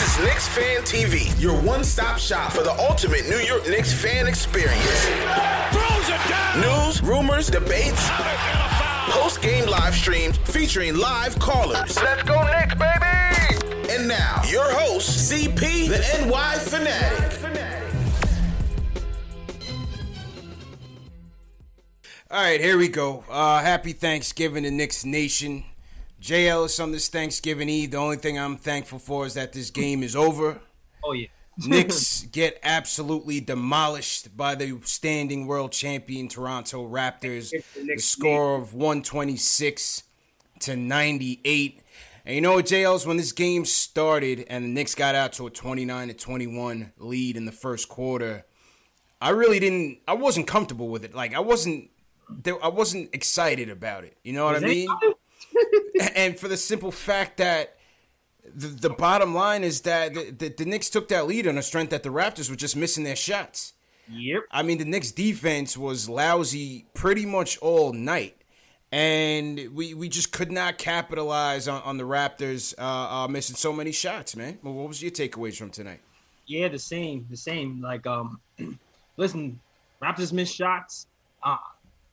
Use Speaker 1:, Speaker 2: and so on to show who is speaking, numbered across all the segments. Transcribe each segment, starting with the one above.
Speaker 1: This is Knicks Fan TV, your one-stop shop for the ultimate New York Knicks fan experience. News, rumors, debates, post-game live streams featuring live callers. Let's go Knicks, baby! And now, your host, CP, the NY Fanatic.
Speaker 2: All right, here we go. Uh, happy Thanksgiving to Knicks Nation. Ellis on this Thanksgiving Eve. The only thing I'm thankful for is that this game is over.
Speaker 3: Oh yeah.
Speaker 2: Knicks get absolutely demolished by the standing world champion Toronto Raptors. The score of 126 to 98. And you know what, JLs, when this game started and the Knicks got out to a 29 to 21 lead in the first quarter, I really didn't I wasn't comfortable with it. Like I wasn't I wasn't excited about it. You know what I mean? and for the simple fact that the, the bottom line is that the, the, the Knicks took that lead on a strength that the Raptors were just missing their shots.
Speaker 3: Yep.
Speaker 2: I mean, the Knicks defense was lousy pretty much all night. And we, we just could not capitalize on, on the Raptors uh, uh, missing so many shots, man. Well, what was your takeaways from tonight?
Speaker 3: Yeah, the same, the same. Like, um, listen, Raptors missed shots. Uh,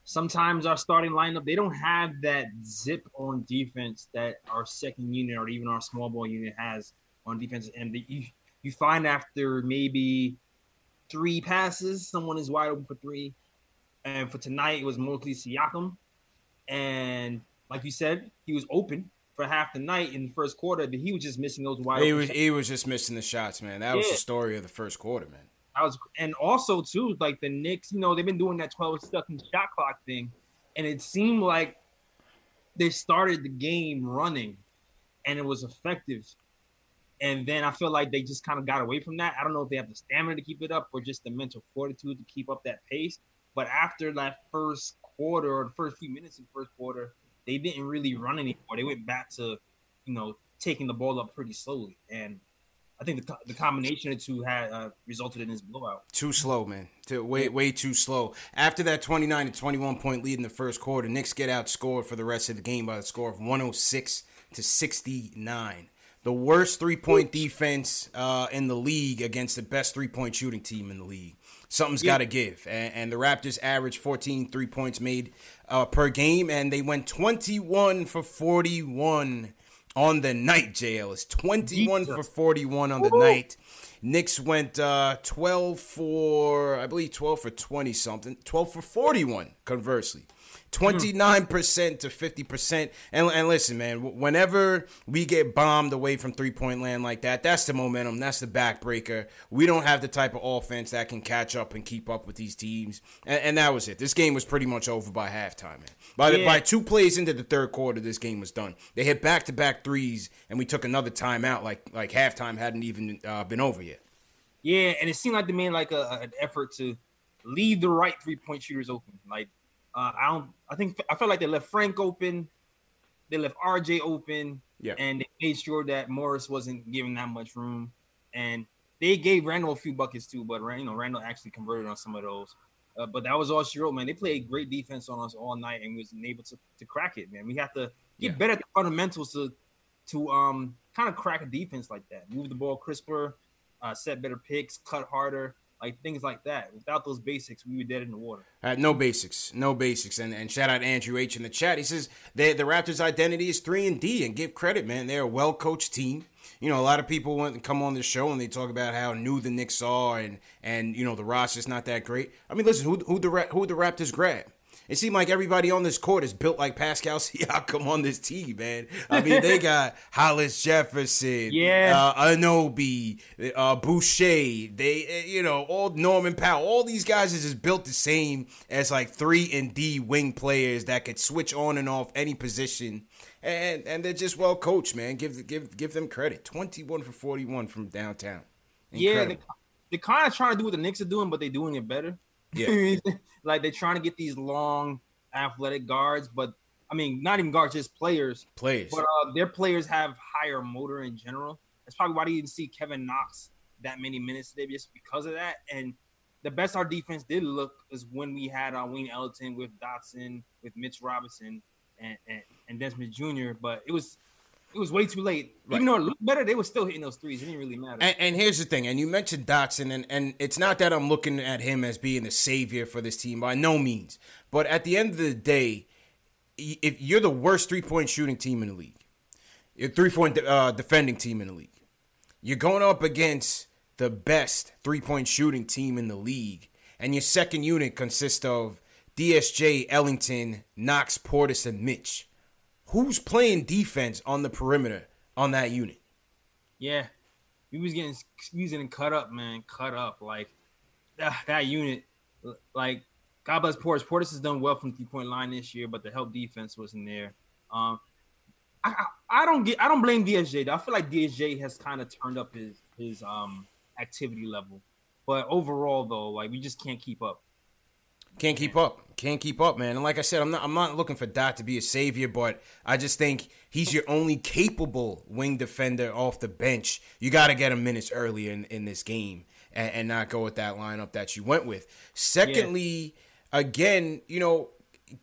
Speaker 3: sometimes our starting lineup they don't have that zip on defense that our second unit or even our small ball unit has on defense. And the, you you find after maybe three passes, someone is wide open for three. And for tonight, it was mostly Siakam. And like you said, he was open for half the night in the first quarter, but he was just missing those wide.
Speaker 2: He was he was just missing the shots, man. That was the story of the first quarter, man.
Speaker 3: I was, and also too, like the Knicks, you know, they've been doing that 12 second shot clock thing, and it seemed like they started the game running, and it was effective. And then I feel like they just kind of got away from that. I don't know if they have the stamina to keep it up or just the mental fortitude to keep up that pace. But after that first quarter or the first few minutes in the first quarter, they didn't really run anymore. They went back to, you know, taking the ball up pretty slowly. And I think the, the combination of the two had uh, resulted in this blowout.
Speaker 2: Too slow, man. Too, way way too slow. After that 29 to 21 point lead in the first quarter, Knicks get outscored for the rest of the game by the score of 106 to 69. The worst three point defense uh, in the league against the best three point shooting team in the league. Something's
Speaker 3: Yeah.
Speaker 2: got to give. And, and the Raptors averaged 14 three points made uh, per game, and they went 21 for 41 on the night, JL. is 21 for 41 on the night. Knicks went uh, 12 for, I believe, 12 for 20 something. 12 for 41, conversely. 29% to 50%. And, and listen, man, whenever we get bombed away from three point land like that, that's the momentum. That's the backbreaker. We don't have the type of offense that can catch up and keep up with these teams. And, and that was it. This game was pretty much over by halftime, man. By,
Speaker 3: Yeah.
Speaker 2: by two plays into the third quarter, this game was done. They hit back to back threes, and we took another timeout like, like halftime hadn't even uh, been over yet.
Speaker 3: Yeah, and it seemed like they made like a, an effort to leave the right three point shooters open. Like uh, I don't, I think I felt like they left Frank open, they left RJ open,
Speaker 2: Yeah.
Speaker 3: and they made sure that Morris wasn't given that much room. And they gave Randle a few buckets too, but you know Randle actually converted on some of those. Uh, but that was all she wrote, man. They played great defense on us all night and wasn't able to, to crack it, man. We have to get
Speaker 2: Yeah.
Speaker 3: better at the fundamentals to to um kind of crack a defense like that. Move the ball crisper, uh, set better picks, cut harder, like things like that. Without those basics, we were dead in the water.
Speaker 2: Uh, no basics, no basics, and and shout out Andrew H in the chat. He says they, the Raptors' identity is three and D, and give credit, man. They're a well coached team. You know, a lot of people want to come on the show and they talk about how new the Knicks are, and and you know the roster's not that great. I mean, listen, who who the who the Raptors grab? It seemed like everybody on this court is built like Pascal Siakam on this team, man. I mean, they got Hollis Jefferson,
Speaker 3: Yeah.
Speaker 2: uh, Anunoby, uh, Boucher. They, uh, you know, all Norman Powell. All these guys is just built the same as like three and D wing players that could switch on and off any position, and and they're just well coached, man. Give give give them credit. Twenty one for forty one from downtown.
Speaker 3: Yeah, they, they're kind of trying to do what the Knicks are doing, but they're doing it better.
Speaker 2: Yeah.
Speaker 3: like they're trying to get these long, athletic guards, but I mean, not even guards, just players.
Speaker 2: players.
Speaker 3: But uh, their players have higher motor in general. That's probably why you didn't see Kevin Knox that many minutes today, just because of that. And the best our defense did look is when we had uh, Wayne Ellington with Dotson, with Mitch Robinson, and, and, and Desmond Jr. But it was it was way too late.
Speaker 2: Right.
Speaker 3: Even though it looked better, they were still hitting those threes. It didn't really matter.
Speaker 2: And, and here's the thing, and you mentioned Dotson, and, and it's not that I'm looking at him as being the savior for this team by no means. But at the end of the day, if you're the worst three point shooting team in the league, you're three point uh, defending team in the league, you're going up against the best three point shooting team in the league, and your second unit consists of DSJ, Ellington, Knox, Portis, and Mitch. Who's playing defense on the perimeter on that unit?
Speaker 3: Yeah, we was getting squeezed and cut up, man, cut up. Like that, that unit, like God bless Portis. Portis has done well from three point line this year, but the help defense wasn't there. Um, I, I, I don't get, I don't blame DSJ. Though. I feel like DSJ has kind of turned up his his um activity level, but overall though, like we just can't keep up.
Speaker 2: Can't keep up. Can't keep up, man. And like I said, I'm not I'm not looking for Dot to be a savior, but I just think he's your only capable wing defender off the bench. You got to get him minutes earlier in, in this game and, and not go with that lineup that you went with. Secondly, again, you know,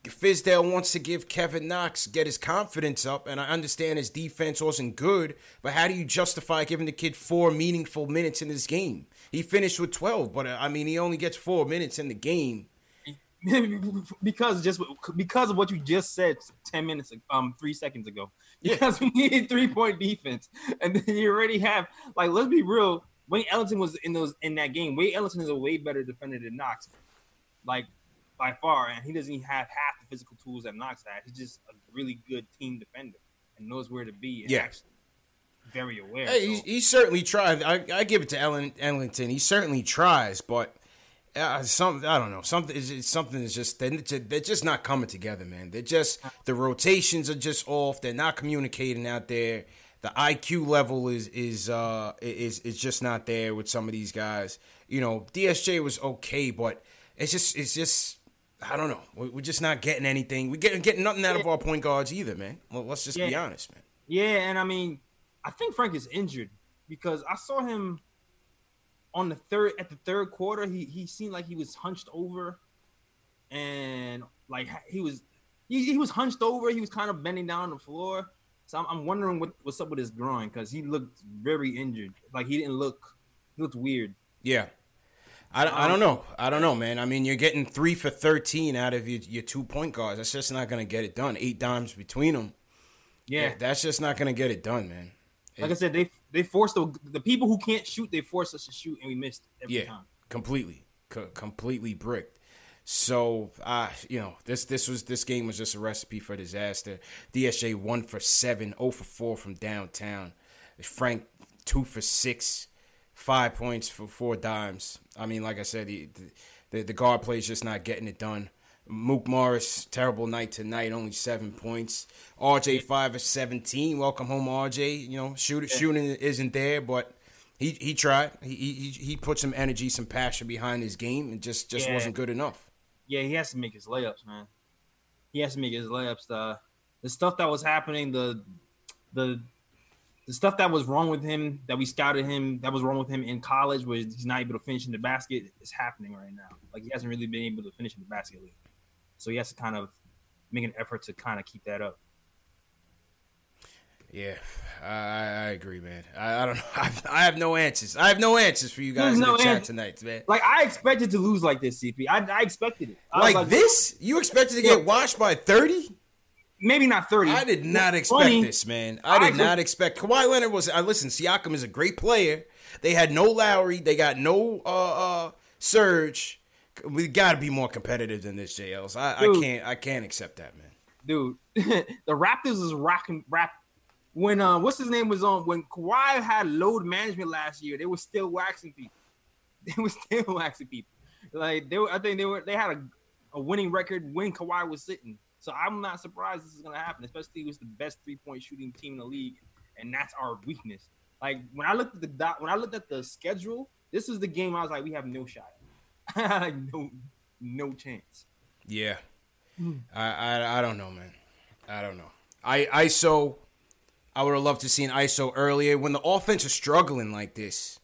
Speaker 2: Fizdale wants to give Kevin Knox get his confidence up, and I understand his defense wasn't good, but how do you justify giving the kid four meaningful minutes in this game? He finished with 12, but uh, I mean, he only gets four minutes in the game.
Speaker 3: because just because of what you just said ten minutes um three seconds ago.
Speaker 2: Yeah.
Speaker 3: Because we needed three point defense, and then you already have like let's be real. Wayne Ellington was in those in that game. Wayne Ellington is a way better defender than Knox, like by far, and he doesn't even have half the physical tools that Knox has. He's just a really good team defender and knows where to be. And
Speaker 2: Yeah.
Speaker 3: actually very aware.
Speaker 2: Hey, he,
Speaker 3: so-
Speaker 2: he certainly tries I, I give it to Ellen, Ellington. He certainly tries, but uh, some I don't know. Something is something is just they're, they're just not coming together, man. They're just the rotations are just off. They're not communicating out there. The IQ level is is uh is is just not there with some of these guys. You know, DSJ was okay, but it's just it's just I don't know. We- We're just not getting anything. We're getting getting nothing out of our point guards either, man. Well, let's just be honest, man.
Speaker 3: Yeah, and I mean, I think Frank is injured because I saw him on the third at the third quarter. He he seemed like he was hunched over, and like he was he, he was hunched over. He was kind of bending down on the floor. So I'm, I'm wondering what, what's up with his groin because he looked very injured. Like he didn't look he looked weird.
Speaker 2: Yeah. I, I don't know. I don't know, man. I mean, you're getting three for 13 out of your, your two point guards. That's just not going to get it done. Eight dimes between them.
Speaker 3: Yeah,
Speaker 2: That's just not going to get it done, man.
Speaker 3: like I said, they they forced the the people who can't shoot. They forced us to shoot, and we missed every
Speaker 2: Yeah,
Speaker 3: time.
Speaker 2: completely, Co- completely bricked. So, uh, you know, this this was this game was just a recipe for disaster. DSJ one for seven, 0 for four from downtown. Frank two for six, five points for four dimes. I mean, like I said, the the, the guard play is just not getting it done. Mook Morris, terrible night tonight, only seven points. RJ five of seventeen. Welcome home, RJ. You know, shoot, shooting isn't there, but he he tried. He he he put some energy, some passion behind his game, and just just
Speaker 3: Yeah.
Speaker 2: wasn't good enough.
Speaker 3: Yeah, he has to make his layups, man. He has to make his layups. The the stuff that was happening, the the the stuff that was wrong with him, that we scouted him, that was wrong with him in college, where he's not able to finish in the basket, is happening right now. Like he hasn't really been able to finish in the basket league, so he has to kind of make an effort to kind of keep that up.
Speaker 2: Yeah, I, I agree, man. I, I don't know. I, I, have no answers. I have no answers for you guys There's in no the chat tonight, man.
Speaker 3: Like I expected to lose like this, CP. I, I expected it. I
Speaker 2: like, like, this? You expected to get washed by thirty?
Speaker 3: Maybe not thirty.
Speaker 2: I did not expect 20. this, man. I did not expect. Kawhi Leonard was. I listen. Siakam is a great player. They had no Lowry. They got no uh, uh Serge. We got to be more competitive than this, JLs. I, I can't. I can't accept that, man.
Speaker 3: Dude, the Raptors is rocking rap when uh what's his name was on when Kawhi had load management last year, they were still waxing people. They were still waxing people. Like they were, I think they were they had a, a winning record when Kawhi was sitting. So I'm not surprised this is gonna happen, especially it was the best three point shooting team in the league, and that's our weakness. Like when I looked at the dot, when I looked at the schedule, this is the game I was like, we have no shot. Like no, no chance.
Speaker 2: Yeah, mm. I, I I don't know, man. I don't know. I ISO I would have loved to see an ISO earlier. When the offense is struggling like this,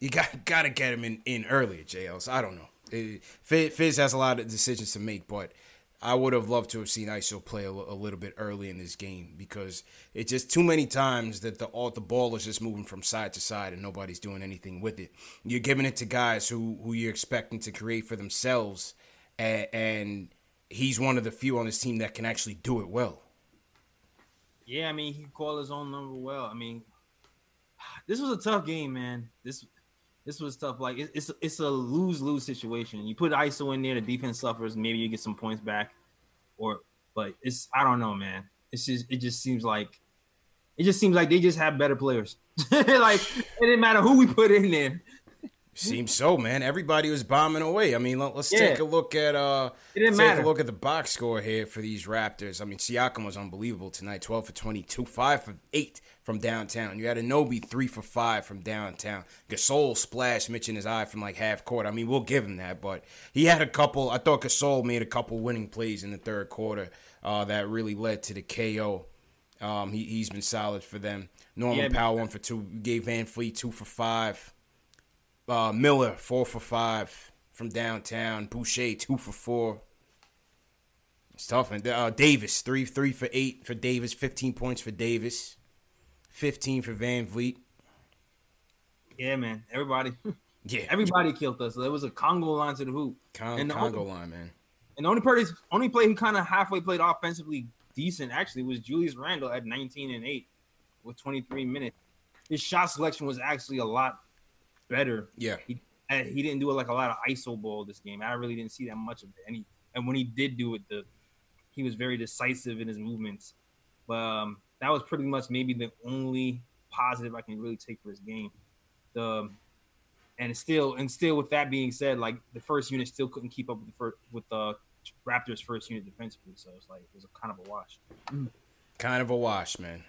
Speaker 2: you got got to get him in, in earlier, JLs. I don't know. It, Fizz has a lot of decisions to make, but I would have loved to have seen ISO play a, a, little bit early in this game because it's just too many times that the all the ball is just moving from side to side and nobody's doing anything with it. You're giving it to guys who who you're expecting to create for themselves, and, and he's one of the few on this team that can actually do it well.
Speaker 3: Yeah, I mean, he called his own number well. I mean, this was a tough game, man. This this was tough. Like it, it's it's a lose lose situation. You put ISO in there, the defense suffers. Maybe you get some points back, or but it's I don't know, man. It's just it just seems like it just seems like they just have better players. like it didn't matter who we put in there.
Speaker 2: Seems so, man. Everybody was bombing away. I mean, let, us yeah. take a look at uh take matter. a look at the box score here for these Raptors. I mean, Siakam was unbelievable tonight. 12 for 22, 5 for 8 from downtown. You had Anunoby 3 for 5 from downtown. Gasol splashed Mitch in his eye from like half court. I mean, we'll give him that, but he had a couple I thought Gasol made a couple winning plays in the third quarter uh, that really led to the KO. Um, he, he's been solid for them. Norman yeah, Powell 1 for 2, gave VanVleet 2 for 5. Uh, Miller four for five from downtown. Boucher two for four. It's tough. And uh, Davis three three for eight for Davis. Fifteen points for Davis. Fifteen for VanVleet.
Speaker 3: Yeah, man. Everybody.
Speaker 2: Yeah,
Speaker 3: everybody killed us. There was a Congo line to the hoop.
Speaker 2: Con- and the Congo only, line, man.
Speaker 3: And the only person, only player who kind of halfway played offensively decent actually was Julius Randle at 19 and 8 with 23 minutes. His shot selection was actually a lot better.
Speaker 2: Yeah.
Speaker 3: He, he didn't do like a lot of iso ball this game. I really didn't see that much of it. And he, and when he did do it, the he was very decisive in his movements. But um, that was pretty much maybe the only positive I can really take for his game. The and still and still with that being said, like the first unit still couldn't keep up with the first, with the Raptors' first unit defensively. So it's like it was a kind of a wash.
Speaker 2: Kind of a wash, man.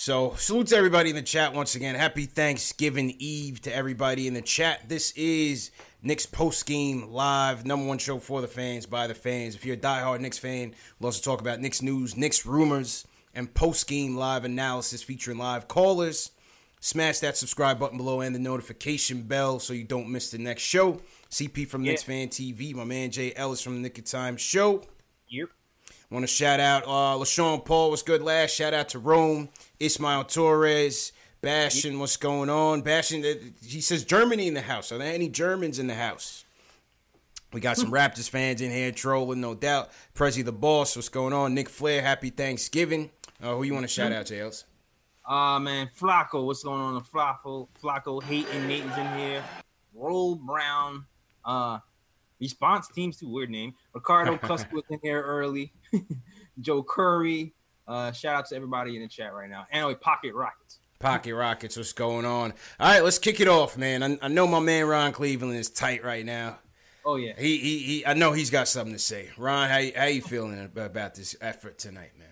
Speaker 2: So, salute to everybody in the chat once again. Happy Thanksgiving Eve to everybody in the chat. This is Knicks post game live, number one show for the fans, by the fans. If you're a diehard Knicks fan, we'll also talk about Knicks news, Knicks rumors, and post game live analysis featuring live callers. Smash that subscribe button below and the notification bell so you don't miss the next show. CP from yeah. Knicks Fan TV, my man Jay Ellis from the Nick of Time Show.
Speaker 3: Yep.
Speaker 2: Want to shout out uh, LaShawn Paul was good last. Shout out to Rome, Ismail Torres, Bastion. What's going on? Bastion, he says Germany in the house. Are there any Germans in the house? We got some Raptors fans in here trolling, no doubt. Prezi the boss, what's going on? Nick Flair, happy Thanksgiving. Uh, who you want to shout out, Jails?
Speaker 3: Ah uh, man, Flacco, what's going on? Flacco, Flacco, Hayton, Nathan's in here. Roll Brown, uh, response teams too weird name. Ricardo Cusk was in here early. Joe Curry. Uh, shout out to everybody in the chat right now. Anyway, Pocket Rockets.
Speaker 2: Pocket Rockets, what's going on? All right, let's kick it off, man. I, I know my man Ron Cleveland is tight right now.
Speaker 3: Oh yeah.
Speaker 2: He, he he I know he's got something to say. Ron, how how you feeling about this effort tonight, man?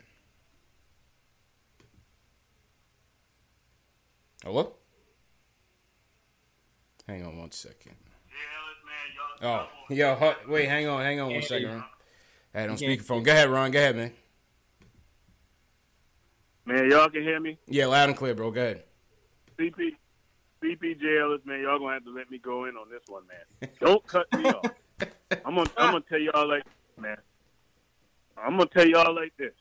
Speaker 2: Hello? Hang on one second. Oh, yo, wait, hang on, hang on one second, Ron. I had on speakerphone. Go ahead, Ron. Go ahead, man.
Speaker 4: Man, y'all can hear me?
Speaker 2: Yeah, loud and clear, bro. Go ahead.
Speaker 4: CP, CP Ellis, man, y'all gonna have to let me go in on this one, man. Don't cut me off. I'm gonna, I'm gonna tell y'all like, man. I'm gonna tell y'all like this.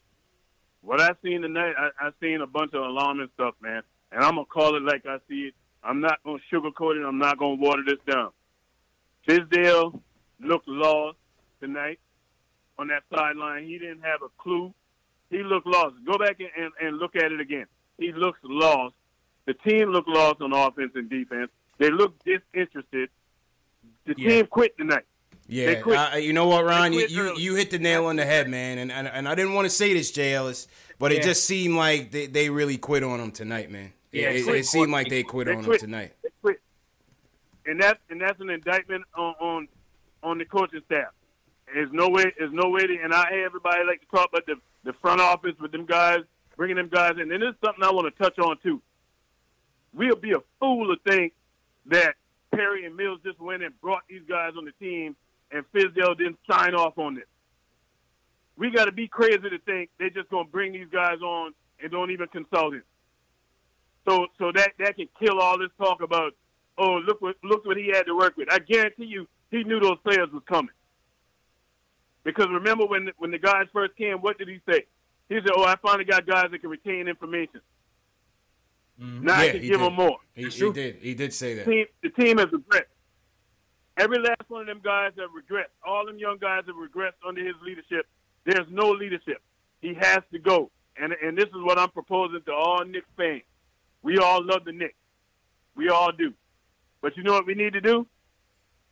Speaker 4: what I seen tonight, I, I seen a bunch of alarming stuff, man. And I'm gonna call it like I see it. I'm not gonna sugarcoat it. I'm not gonna water this down. Fizdale looked lost tonight on that sideline. He didn't have a clue. He looked lost. Go back and, and, and look at it again. He looks lost. The team looked lost on offense and defense. They looked disinterested. The
Speaker 2: Yeah.
Speaker 4: team quit tonight.
Speaker 2: Yeah,
Speaker 4: quit.
Speaker 2: uh, you know what, Ron? You, you you hit the nail on the head, man. And and, and I didn't want to say this, Jay Ellis, but it
Speaker 3: Yeah.
Speaker 2: just seemed like they, they really quit on him tonight, man.
Speaker 3: Yeah,
Speaker 2: it, it, it seemed like they quit
Speaker 4: They
Speaker 2: on him tonight.
Speaker 4: And that's and that's an indictment on on, on the coaching staff. There's no way. There's no way. To, and I hear everybody like to talk about the the front office with them guys, bringing them guys in. And this is something I want to touch on too. We'll be a fool to think that Perry and Mills just went and brought these guys on the team, and Fizdale didn't sign off on this. We got to be crazy to think they're just going to bring these guys on and don't even consult him. So, so that that can kill all this talk about, oh, look what look what he had to work with. I guarantee you, he knew those players was coming. Because remember when when the guys first came, what did he say? He said, "Oh, I finally got guys that can retain information. Mm-hmm. Now I can give
Speaker 2: did.
Speaker 4: them more."
Speaker 2: He, he did. He did say that.
Speaker 4: team, the team has regressed. Every last one of them guys have regressed. All them young guys have regressed under his leadership. There's no leadership. He has to go. And and this is what I'm proposing to all Knicks fans. We all love the Knicks. We all do. But you know what we need to do?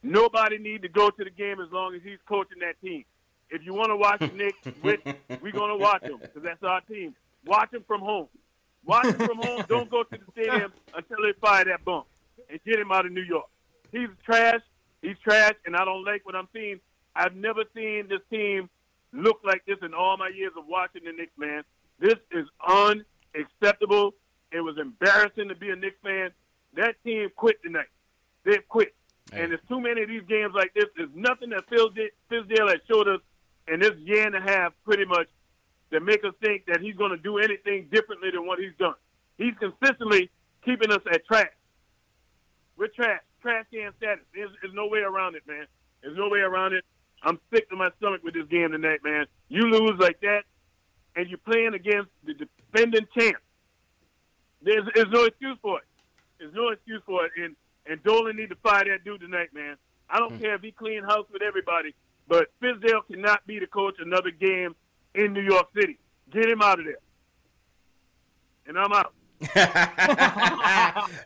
Speaker 4: Nobody need to go to the game as long as he's coaching that team. If you want to watch the Knicks, with, we're going to watch them because that's our team. Watch them from home. Watch them from home. Don't go to the stadium until they fire that bump and get him out of New York. He's trash. He's trash, and I don't like what I'm seeing. I've never seen this team look like this in all my years of watching the Knicks, man. This is unacceptable. It was embarrassing to be a Knicks fan. That team quit tonight. They quit. And there's too many of these games like this. There's nothing that Fizdale has showed us in this year and a half, pretty much, that make us think that he's going to do anything differently than what he's done. He's consistently keeping us at trash. We're trash, trash can status. There's, there's no way around it, man. There's no way around it. I'm sick to my stomach with this game tonight, man. You lose like that, and you're playing against the defending champ. There's, there's no excuse for it. There's no excuse for it. And and Dolan need to fire that dude tonight, man. I don't care if he clean house with everybody, but Fizdale cannot be the coach another game in New York City. Get him out of there. And I'm out.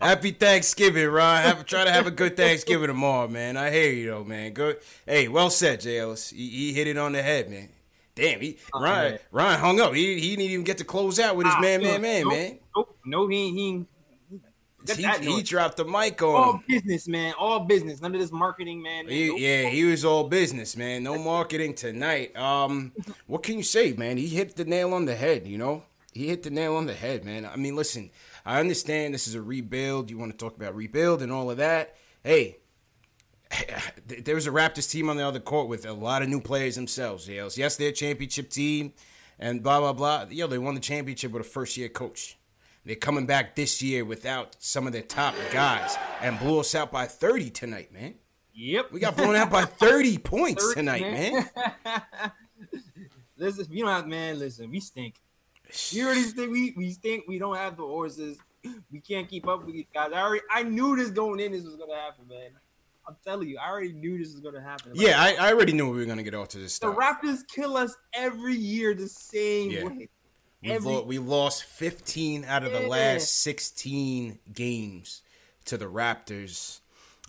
Speaker 2: Happy Thanksgiving, Ron. Have, try to have a good Thanksgiving tomorrow, man. I hear you though, man. Good. Hey, well said, Jay Ellis. He, he hit it on the head, man. Damn, he Ron
Speaker 3: man.
Speaker 2: Ron hung up. He, he didn't even get to close out with his
Speaker 3: Ah,
Speaker 2: man,
Speaker 3: no,
Speaker 2: man, man,
Speaker 3: nope,
Speaker 2: man.
Speaker 3: Nope, no, he he.
Speaker 2: He, he dropped the mic on
Speaker 3: all
Speaker 2: him.
Speaker 3: business, man. All business. None of this marketing, man.
Speaker 2: He, yeah, he was all business, man. No marketing tonight. Um, what can you say, man? He hit the nail on the head. You know, he hit the nail on the head, man. I mean, listen, I understand this is a rebuild. You want to talk about rebuild and all of that. Hey, there was a Raptors team on the other court with a lot of new players themselves. Yes, yes, they're a championship team, and blah blah blah. Yo, they won the championship with a first year coach. They're coming back this year without some of their top guys and blew us out by 30 tonight, man.
Speaker 3: Yep.
Speaker 2: We got blown out by 30 points
Speaker 3: 30,
Speaker 2: tonight, man.
Speaker 3: listen, you don't have man. Listen, we stink. We already stink. We we stink. We don't have the horses. We can't keep up with these guys. I already I knew this going in. This was gonna happen, man. I'm telling you, I already knew this was gonna happen.
Speaker 2: Yeah, I, I already knew we were going to get off to this
Speaker 3: the
Speaker 2: start.
Speaker 3: Raptors kill us every year the same
Speaker 2: Yeah.
Speaker 3: way.
Speaker 2: We,
Speaker 3: every-
Speaker 2: lo- we lost 15 out of the
Speaker 3: Yeah.
Speaker 2: last 16 games to the Raptors.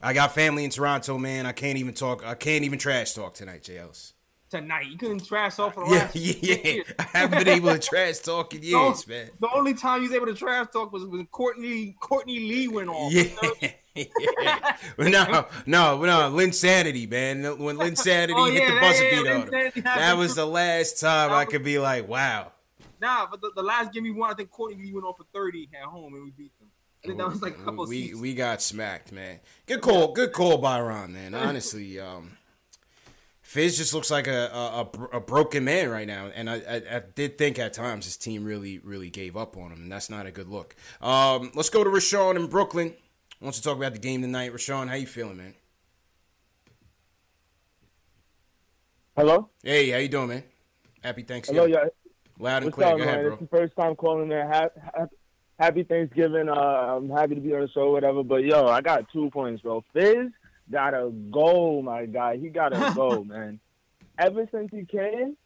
Speaker 2: I got family in Toronto, man. I can't even talk. I can't even trash talk tonight, J. Ellis.
Speaker 3: Tonight, you couldn't trash talk for the
Speaker 2: Yeah,
Speaker 3: last
Speaker 2: yeah, yeah.
Speaker 3: years.
Speaker 2: I haven't been able to trash talk in years, man.
Speaker 3: The only time he was able to trash talk was when Courtney Courtney Lee went off.
Speaker 2: Yeah. yeah. no, no, no, Linsanity, man. When Linsanity
Speaker 3: Oh,
Speaker 2: hit
Speaker 3: yeah,
Speaker 2: the buzzer beat on him. That was the last time I could be like, wow.
Speaker 3: Nah, but the, the last game we won, I think Courtney Lee went off for 30 at home and we beat them. I think that was like a couple
Speaker 2: we
Speaker 3: seasons.
Speaker 2: we got smacked, man. Good call, good call Byron. Man. Honestly, um, Fizz just looks like a, a, a a broken man right now, and I, I I did think at times his team really really gave up on him, and that's not a good look. Um, let's go to Rashawn in Brooklyn. Wants to talk about the game tonight. Rashawn, how you feeling, man?
Speaker 5: Hello?
Speaker 2: Hey, how you doing, man? Happy
Speaker 5: Hello,
Speaker 2: Thanksgiving.
Speaker 5: yeah.
Speaker 2: Loud and
Speaker 5: What's
Speaker 2: clear.
Speaker 5: up,
Speaker 2: Go
Speaker 5: man?
Speaker 2: ahead, bro.
Speaker 5: It's the first time calling ha- happy Thanksgiving. Uh, I'm happy to be on the show, whatever. But yo, I got two points, bro. Fizz got a goal, my guy. He got a goal, man. Ever since he came,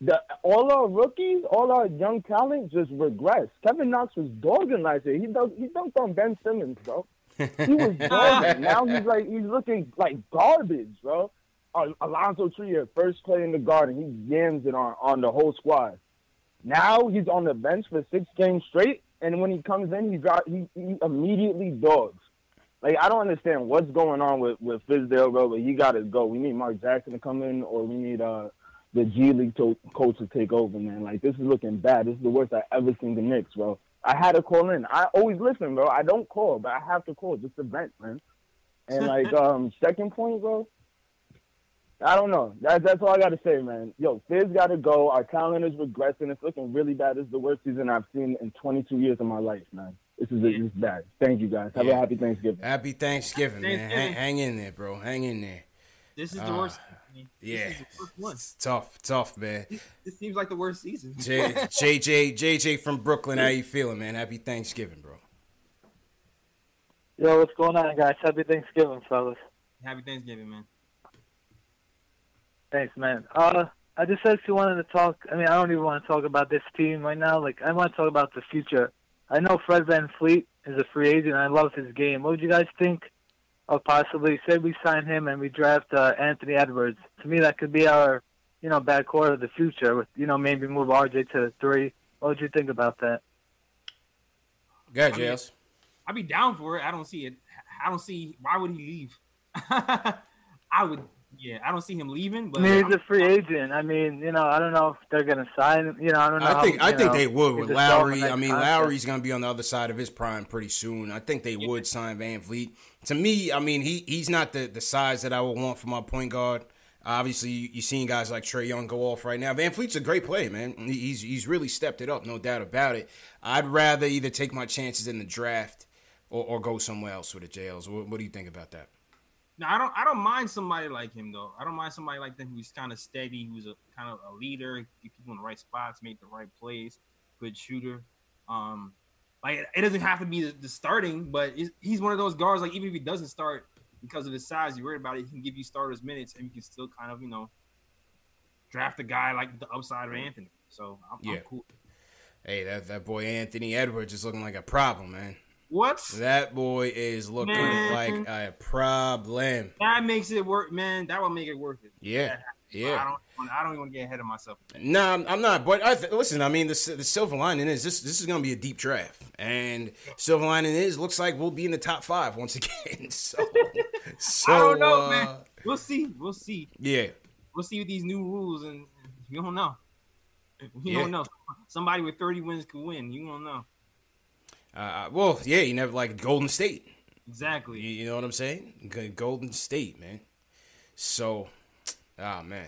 Speaker 5: the all our rookies, all our young talent just regressed. Kevin Knox was dogging last year. He does he dunked on Ben Simmons, bro. He was dogging. now he's like he's looking like garbage, bro. Allonzo Trier, first play in the garden, he yams it on on the whole squad. Now he's on the bench for six games straight, and when he comes in, he got he, he immediately dogs. Like I don't understand what's going on with with Fizdale, bro. But he got to go. We need Mark Jackson to come in, or we need uh the G League to- coach to take over, man. Like this is looking bad. This is the worst I ever seen the Knicks, bro. I had to call in. I always listen, bro. I don't call, but I have to call just to vent, man. And like um second point, bro. I don't know. That's that's all I gotta say, man. Yo, Fizz gotta go. Our talent is regressing. It's looking really bad. This is the worst season I've seen in 22 years of my life, man. This is this is bad. Thank you guys. Have
Speaker 2: Yeah.
Speaker 5: a happy Thanksgiving.
Speaker 2: Happy Thanksgiving, man. Hang, hang in there, bro. Hang in there.
Speaker 3: This is the
Speaker 2: Ah,
Speaker 3: worst. This
Speaker 2: Yeah,
Speaker 3: is the worst one.
Speaker 2: it's tough, tough, man.
Speaker 3: This seems like the worst season.
Speaker 2: J, JJ, JJ from Brooklyn, how you feeling, man? Happy Thanksgiving, bro.
Speaker 6: Yo, what's going on, guys? Happy Thanksgiving, fellas.
Speaker 3: Happy Thanksgiving, man.
Speaker 6: Thanks, man. Uh, I just actually wanted to talk. I mean, I don't even want to talk about this team right now. Like, I want to talk about the future. I know Fred Van Fleet is a free agent. I love his game. What would you guys think of possibly, say we sign him and we draft uh, Anthony Edwards? To me, that could be our, you know, backcourt of the future. With you know, maybe move RJ to the three. What would you think about that?
Speaker 2: Go ahead,
Speaker 3: I mean, I'd be down for it. I don't see it. I don't see why would he leave. I would. Yeah, I don't see him leaving.
Speaker 6: I
Speaker 3: But
Speaker 6: mean, he's a free agent. I mean, you know, I don't know if they're gonna sign him. You know, I don't know.
Speaker 2: I
Speaker 6: how,
Speaker 2: think I think
Speaker 6: know,
Speaker 2: they would with
Speaker 6: he's a star
Speaker 2: Lowry. I mean,
Speaker 6: contract.
Speaker 2: Lowry's gonna be on the other side of his prime pretty soon. I think they would sign VanVleet. To me, I mean, he he's not the the size that I would want for my point guard. Obviously, you, you seeing guys like Trae Young go off right now. VanVleet's a great player, man. He's he's really stepped it up, no doubt about it. I'd rather either take my chances in the draft or, or go somewhere else with the jails. What, what do you think about that?
Speaker 3: No, I don't. I don't mind somebody like him though. I don't mind somebody like that who's kind of steady, who's a kind of a leader, get people in the right spots, make the right plays, good shooter. Um, like it doesn't have to be the, the starting, but he's one of those guards. Like even if he doesn't start because of his size, you're worried about it. He can give you starters minutes, and you can still kind of you know draft a guy like the upside of Anthony. So I'm, I'm cool.
Speaker 2: Hey, that that boy Anthony Edwards is looking like a problem, man.
Speaker 3: What?
Speaker 2: That boy is looking
Speaker 3: Man.
Speaker 2: like a problem.
Speaker 3: That makes it work, man. That will make it worth it.
Speaker 2: Yeah,
Speaker 3: I
Speaker 2: yeah.
Speaker 3: don't. I don't even want to get ahead of myself.
Speaker 2: No, I'm, I'm not. But I th- listen. I mean, the the silver lining is this. This is going to be a deep draft, and silver lining is looks like we'll be in the top five once again. So, so
Speaker 3: I don't know,
Speaker 2: uh,
Speaker 3: man. We'll see. We'll see.
Speaker 2: Yeah,
Speaker 3: We'll see with these new rules, and you don't know. You
Speaker 2: Yeah.
Speaker 3: don't know. Somebody with 30 wins could win. You don't know.
Speaker 2: Uh, well, yeah. You never like Golden State.
Speaker 3: Exactly.
Speaker 2: you know what I'm saying? Golden State, man. So, ah man,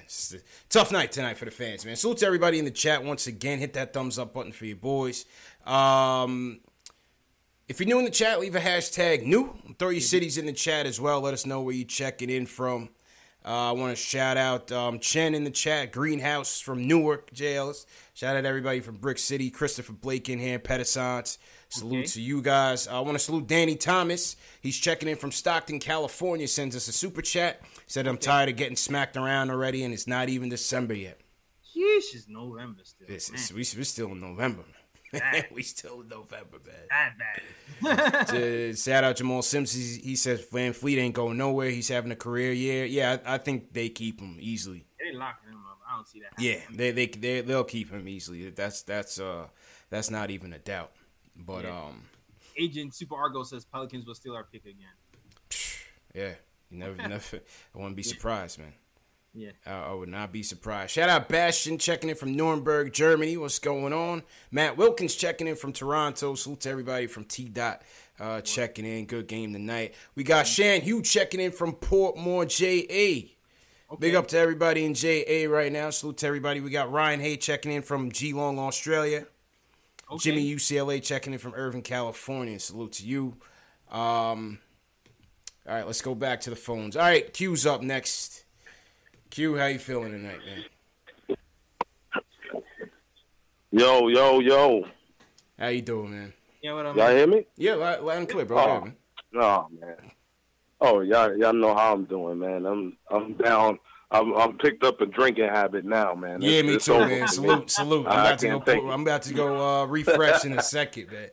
Speaker 2: tough night tonight for the fans, man. Salute to everybody in the chat once again. Hit that thumbs up button for your boys. Um, if you're new in the chat, leave a hashtag new. Throw your cities in the chat as well. Let us know where you're checking in from. Uh, I want to shout out um, Chen in the chat, Greenhouse from Newark jails. Shout out everybody from Brick City, Christopher Blake in here, Pedesance. Salute
Speaker 3: Okay.
Speaker 2: to you guys. I want to salute Danny Thomas. He's checking in from Stockton, California. Sends us a super chat. Said I'm tired of getting smacked around already, and it's not even December yet.
Speaker 3: Yeesh, it's November still.
Speaker 2: This
Speaker 3: Man,
Speaker 2: is, we, we're still in November, man. We still in November, man.
Speaker 3: bad, bad.
Speaker 2: to shout out Jamal Simpson. He, he says VanVleet ain't going nowhere. He's having a career year. Yeah, I, I think they keep him easily.
Speaker 3: they locking him up. I don't see that.
Speaker 2: Yeah,
Speaker 3: happening.
Speaker 2: they they they they'll keep him easily. That's that's uh that's not even a doubt. But
Speaker 3: Yeah.
Speaker 2: um
Speaker 3: Agent Super Argo says Pelicans will steal our pick again.
Speaker 2: yeah, you never never I wouldn't be surprised, man.
Speaker 3: Yeah.
Speaker 2: I, I would not be surprised. Shout out Bastion checking in from Nuremberg, Germany. What's going on? Matt Wilkins checking in from Toronto. Salute to everybody from T Dot uh, checking in. Good game tonight. We got Shan Hugh checking in from Portmore, JA. Big up to everybody in JA right now. Salute to everybody. We got Ryan Hay checking in from Geelong, Australia.
Speaker 3: Okay.
Speaker 2: Jimmy UCLA checking in from Irvine, California. Salute to you. Um, all right, let's go back to the phones. All right, Q's up next. Q, how you feeling tonight, man?
Speaker 7: Yo, yo, yo.
Speaker 2: How you doing, man?
Speaker 3: Yeah, what I
Speaker 7: Y'all hear me?
Speaker 2: Yeah, loud, loud and clear, bro.
Speaker 7: Oh.
Speaker 2: Man.
Speaker 7: Oh man. Oh y'all, y'all know how I'm doing, man. I'm, I'm down. I'm, I'm picked up a drinking habit now, man.
Speaker 2: Yeah,
Speaker 7: It's-
Speaker 2: me
Speaker 7: it's
Speaker 2: too, man.
Speaker 7: for me.
Speaker 2: Salute, salute. I'm about to go.
Speaker 7: can't take
Speaker 2: Put,
Speaker 7: it.
Speaker 2: I'm about to go uh, refresh in a second, man.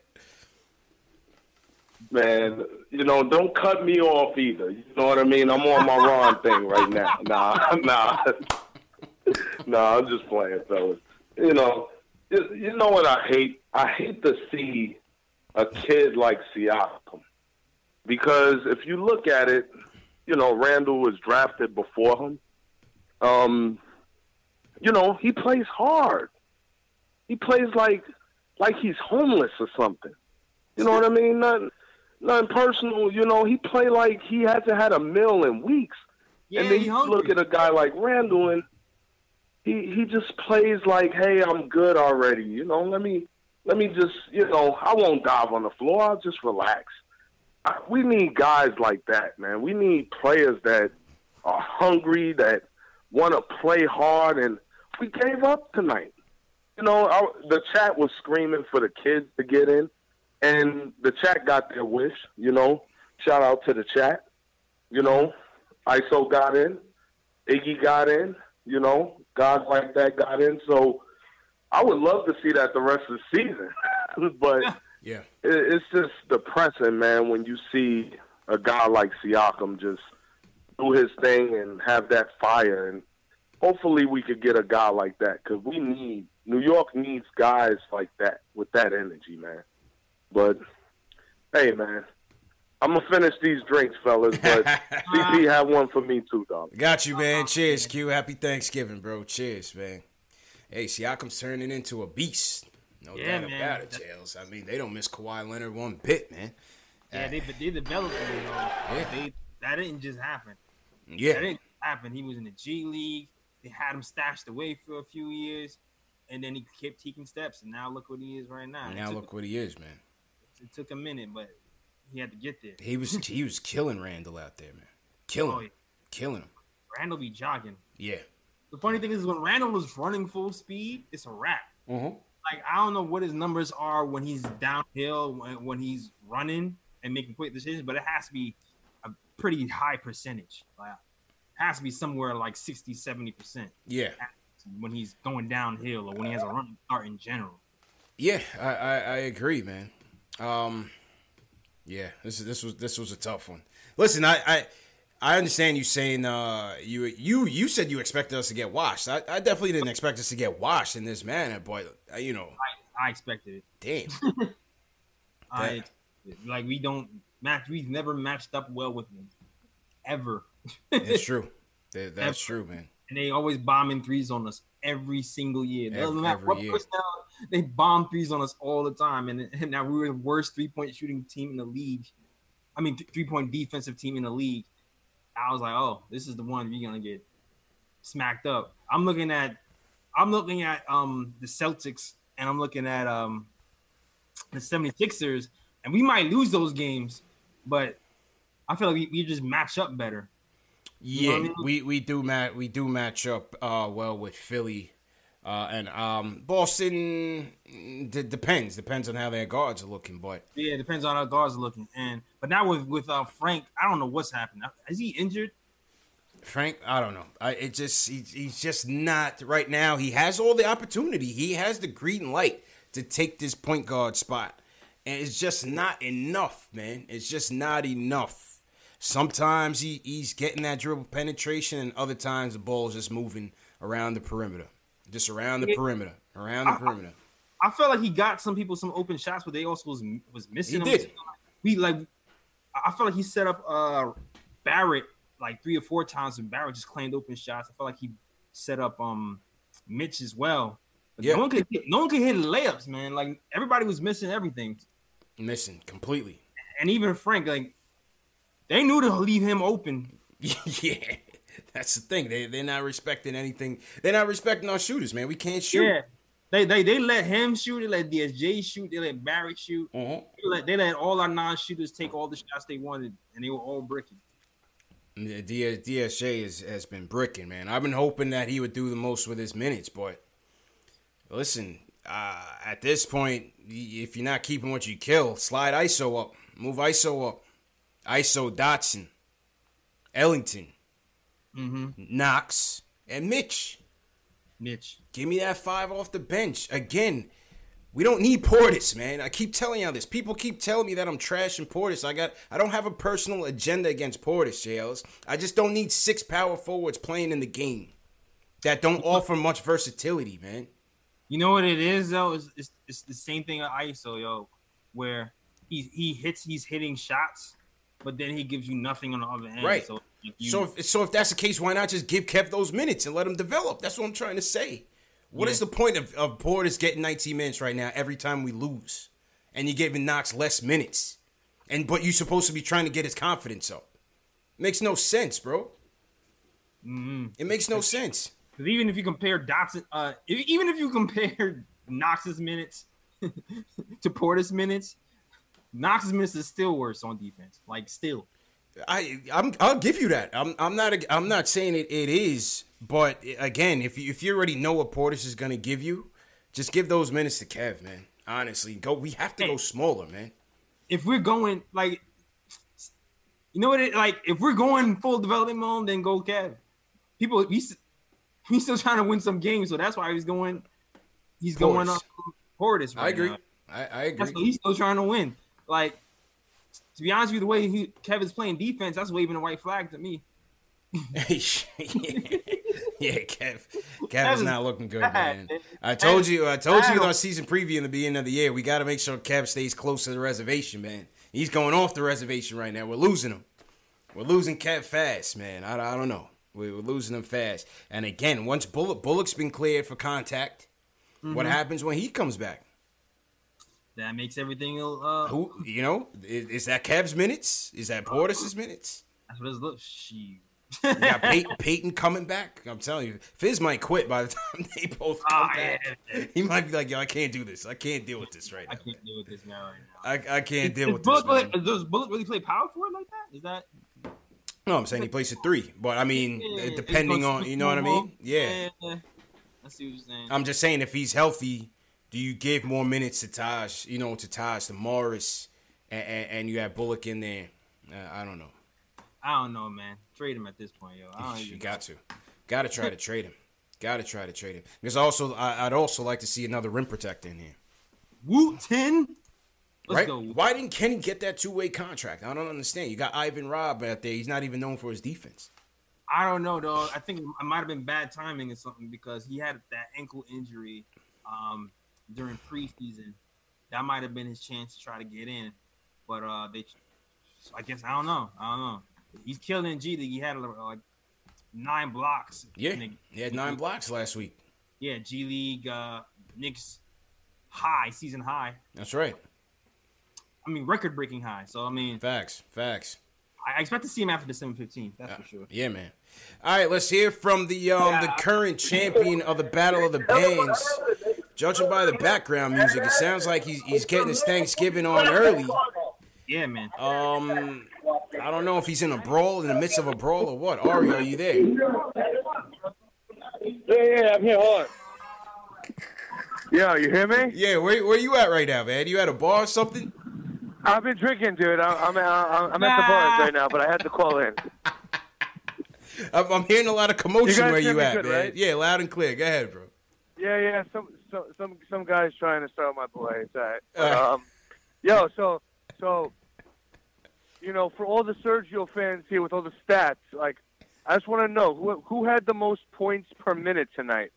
Speaker 7: man. You know, don't cut me off either. You know what I mean? I'm on my Ron thing right now. Nah, nah, nah. I'm just playing, fellas. You know, you, you know what I hate? I hate to see a kid like Siakam because if you look at it, you know, Randle was drafted before him. Um, you know, he plays hard. He plays like like he's homeless or something. You know what I mean? Nothing, nothing personal. You know, he play like he hasn't had a meal in weeks.
Speaker 3: Yeah,
Speaker 7: and then
Speaker 3: he
Speaker 7: you
Speaker 3: hungry.
Speaker 7: look at a guy like Randle, and he he just plays like, "Hey, I'm good already." You know, let me let me just, you know, I won't dive on the floor. I'll just relax. I, we need guys like that, man. We need players that are hungry, that want to play hard, and we gave up tonight. You know, our, the chat was screaming for the kids to get in, and the chat got their wish. You know, shout out to the chat. You know, ISO got in, Iggy got in. You know, guys like that got in. So I would love to see that the rest of the season, but
Speaker 2: Yeah.
Speaker 7: it, it's just depressing, man, when you see a guy like Siakam just do his thing and have that fire. And hopefully, we could get a guy like that because we need New York needs guys like that with that energy, man. But hey, man, I'm gonna finish these drinks, fellas. But CP have one for me too, dog.
Speaker 2: Got you, man. Cheers, Q. Happy Thanksgiving, bro. Cheers, man. Hey, Siakam's turning into a beast. No
Speaker 3: Yeah,
Speaker 2: doubt
Speaker 3: man.
Speaker 2: about it, Jails. I mean, they don't miss Kawhi Leonard one bit, man.
Speaker 3: Yeah, they they developed him. You know,
Speaker 2: Yeah.
Speaker 3: they that didn't just happen. That
Speaker 2: Yeah.
Speaker 3: didn't happen. He was in the G League. They had him stashed away for a few years, and then he kept taking steps. And now look what he is right now.
Speaker 2: Now look what he is, man.
Speaker 3: It took a minute, but he had to get there.
Speaker 2: He was he was killing Randle out there, man. Killing
Speaker 3: Oh,
Speaker 2: him.
Speaker 3: yeah.
Speaker 2: Killing him.
Speaker 3: Randle be jogging.
Speaker 2: Yeah.
Speaker 3: The funny thing is, when Randle was running full speed, it's a wrap.
Speaker 2: Mm-hmm.
Speaker 3: Like I don't know what his numbers are when he's downhill, when, when he's running and making quick decisions, but it has to be a pretty high percentage. Like, has to be somewhere like 60, 70 percent
Speaker 2: Yeah.
Speaker 3: when he's going downhill or when he has a running start in general.
Speaker 2: Yeah, I, I, I agree, man. Um, yeah, this is this was this was a tough one. Listen, I I, I understand you saying uh you you you said you expected us to get washed. I, I definitely didn't expect us to get washed in this manner, but uh, you know,
Speaker 3: I, I expected it.
Speaker 2: damn.
Speaker 3: I like we don't match. We've never matched up well with them ever,
Speaker 2: It's true. That, that's true, man.
Speaker 3: and they always bombing threes on us every single year.
Speaker 2: Every-
Speaker 3: matter
Speaker 2: every
Speaker 3: what
Speaker 2: year.
Speaker 3: they bomb threes on us all the time. And, and now we were the worst three point shooting team in the league. I mean, three point defensive team in the league. I was like, oh, this is the one you're gonna get smacked up. I'm looking at, I'm looking at um the Celtics, and I'm looking at um the 76ers, and we might lose those games, but I feel like we, we just match up better.
Speaker 2: Yeah,
Speaker 3: know I mean?
Speaker 2: we we do match we do match up uh well with Philly. Uh, and um, Boston mm, d- depends depends on how their guards are looking, but
Speaker 3: Yeah, it depends on how guards are looking. And but now with with uh, Frank, I don't know what's happened. Is he injured?
Speaker 2: Frank, I don't know. I, it just he, he's just not right now. He has all the opportunity. He has the green light to take this point guard spot, and it's just not enough, man. It's just not enough. Sometimes he, he's getting that dribble penetration, and other times the ball is just moving around the perimeter, just around the
Speaker 3: Yeah.
Speaker 2: perimeter, around the
Speaker 3: I- I-
Speaker 2: perimeter.
Speaker 3: I felt like he got some people some open shots, but they also was was missing.
Speaker 2: He
Speaker 3: them.
Speaker 2: did.
Speaker 3: We like, I felt like he set up uh Barrett like three or four times, and Barrett just claimed open shots. I felt like he set up um Mitch as well. But
Speaker 2: Yeah.
Speaker 3: no one could hit, no one could hit layups, man. Like everybody was missing everything,
Speaker 2: Missing completely.
Speaker 3: and even Frank, like they knew to leave him open.
Speaker 2: yeah, that's the thing. They they're not respecting anything. They're not respecting our shooters, man. We can't shoot.
Speaker 3: Yeah. They, they they let him shoot. They let DSJ shoot. They let Barrett shoot.
Speaker 2: Mhm.
Speaker 3: They let, they let all our non-shooters take all the shots they wanted, and they were all bricking.
Speaker 2: Yeah, D- DSJ has, has been bricking, man. I've been hoping that he would do the most with his minutes, but listen, uh, at this point, if you're not keeping what you kill, slide ISO up, move ISO up, ISO Dotson, Ellington,
Speaker 3: Mm-hmm.
Speaker 2: Knox, and Mitch.
Speaker 3: Mitch.
Speaker 2: Give me that five off the bench again. We don't need Portis, man. I keep telling y'all this. People keep telling me that I'm trashing Portis. I got I don't have a personal agenda against Portis, JLs. I just don't need six power forwards playing in the game that don't offer much versatility, man.
Speaker 3: You know what it is though? It's, it's, it's the same thing at ISO, yo, where he he hits he's hitting shots, but then he gives you nothing on the other end.
Speaker 2: Right.
Speaker 3: So like, you,
Speaker 2: So if, so if that's the case, why not just give Kev those minutes and let him develop? That's what I'm trying to say. What is
Speaker 3: Yeah.
Speaker 2: the point of, of Portis getting 19 minutes right now every time we lose? And you're giving Knox less minutes. And but you're supposed to be trying to get his confidence up. Makes no sense, bro.
Speaker 3: Mhm.
Speaker 2: It makes no sense.
Speaker 3: 'Cause even if you compare Dotson, uh, even if you compare Knox's minutes to Portis minutes, Knox's minutes is still worse on defense. Like still.
Speaker 2: I I'm I'll give you that. I'm I'm not I'm not saying it, it is, but again, if you if you already know what Portis is gonna give you, just give those minutes to Kev, man. Honestly, go. We have to go smaller, man.
Speaker 3: if we're going like you know what it like if we're going full development mode then go Kev. People he's he's still trying to win some games, so that's why he's going he's going
Speaker 2: Portis.
Speaker 3: up Portis right
Speaker 2: I agree.
Speaker 3: now.
Speaker 2: I, I agree.
Speaker 3: That's he's still trying to win. Like to be honest with you, the way he Kevin's playing defense, that's waving a white flag to me.
Speaker 2: yeah, Kev. Kev
Speaker 3: Kev
Speaker 2: is
Speaker 3: is
Speaker 2: not looking good, man. I told you, I told you in our season preview in the beginning of the year, we got to make sure Kev stays close to the reservation, man. He's going off the reservation right now. We're losing him. We're losing Kev fast, man. I, I don't know. We- We're losing him fast. And again, once Bullock, Bullock's been cleared for contact, what
Speaker 3: Mhm.
Speaker 2: happens when he comes back?
Speaker 3: That makes everything uh
Speaker 2: Who, you know, is, is that Kev's minutes? Is that Portis's minutes?
Speaker 3: that's what it looks she
Speaker 2: You got Payton, Payton coming back. I'm telling you, Fizz might quit by the time they both come
Speaker 3: Ah,
Speaker 2: back.
Speaker 3: yeah.
Speaker 2: He might be like, "Yo, I can't do this. I can't deal with this right
Speaker 3: I
Speaker 2: now.
Speaker 3: I can't deal with this now right now.
Speaker 2: I, I can't deal
Speaker 3: Is
Speaker 2: with this."
Speaker 3: Bullock,
Speaker 2: Man.
Speaker 3: does Bullock really play power forward like that? Is that
Speaker 2: No, I'm saying he plays a three, but I mean,
Speaker 3: Yeah,
Speaker 2: depending on, you know what I mean? Yeah.
Speaker 3: yeah. I see what you're saying.
Speaker 2: I'm just saying, if he's healthy, do you give more minutes to Taj? You know, to Taj, to Morris, and, and, and you have Bullock in there? Uh, I don't know.
Speaker 3: I don't know, man. Trade him at this point, yo. I don't
Speaker 2: You
Speaker 3: even
Speaker 2: got to, got to try to trade him. Got to try to trade him. Because also, I, I'd also like to see another rim protector in here.
Speaker 3: Wooten. Let's
Speaker 2: right?
Speaker 3: go.
Speaker 2: Why didn't Kenny get that two way contract? I don't understand. You got Ivan Rabb out there. He's not even known for his defense.
Speaker 3: I don't know, though. I think it might have been bad timing or something because he had that ankle injury um, during preseason. That might have been his chance to try to get in, but uh, they. I guess I don't know. I don't know. He's killing G League. He had uh, like nine blocks.
Speaker 2: Yeah, he had nine blocks last week.
Speaker 3: Yeah, G League, uh, Knicks high season high.
Speaker 2: That's right.
Speaker 3: I mean, record breaking high. So I mean,
Speaker 2: Facts, facts.
Speaker 3: I I expect to see him after December fifteenth. That's for sure.
Speaker 2: Yeah, man. All right, let's hear from the um the current champion of the Battle of the Bands. Judging by the background music, it sounds like he's he's getting his Thanksgiving on early.
Speaker 3: Yeah, man.
Speaker 2: Um, I don't know if he's in a brawl in the midst of a brawl or what. Ari, are you there?
Speaker 5: Yeah, yeah, I'm here. Hold on. Yeah, you hear me?
Speaker 2: Yeah, where where you at right now, man? You at a bar or something?
Speaker 5: I've been drinking, dude. I- I'm, I'm, I'm at the bars right now, but I had to call in.
Speaker 2: I'm, I'm hearing a lot of commotion
Speaker 5: You
Speaker 2: where you at,
Speaker 5: good,
Speaker 2: man.
Speaker 5: right?
Speaker 2: Yeah, loud and clear. Go ahead, bro.
Speaker 5: Yeah, yeah. Some, some, some, some guys trying to start my boy. It's all right.
Speaker 2: All right.
Speaker 5: Um, yo, so, so, you know, for all the Sergio fans here with all the stats, like, I just want to know who, who had the most points per minute tonight.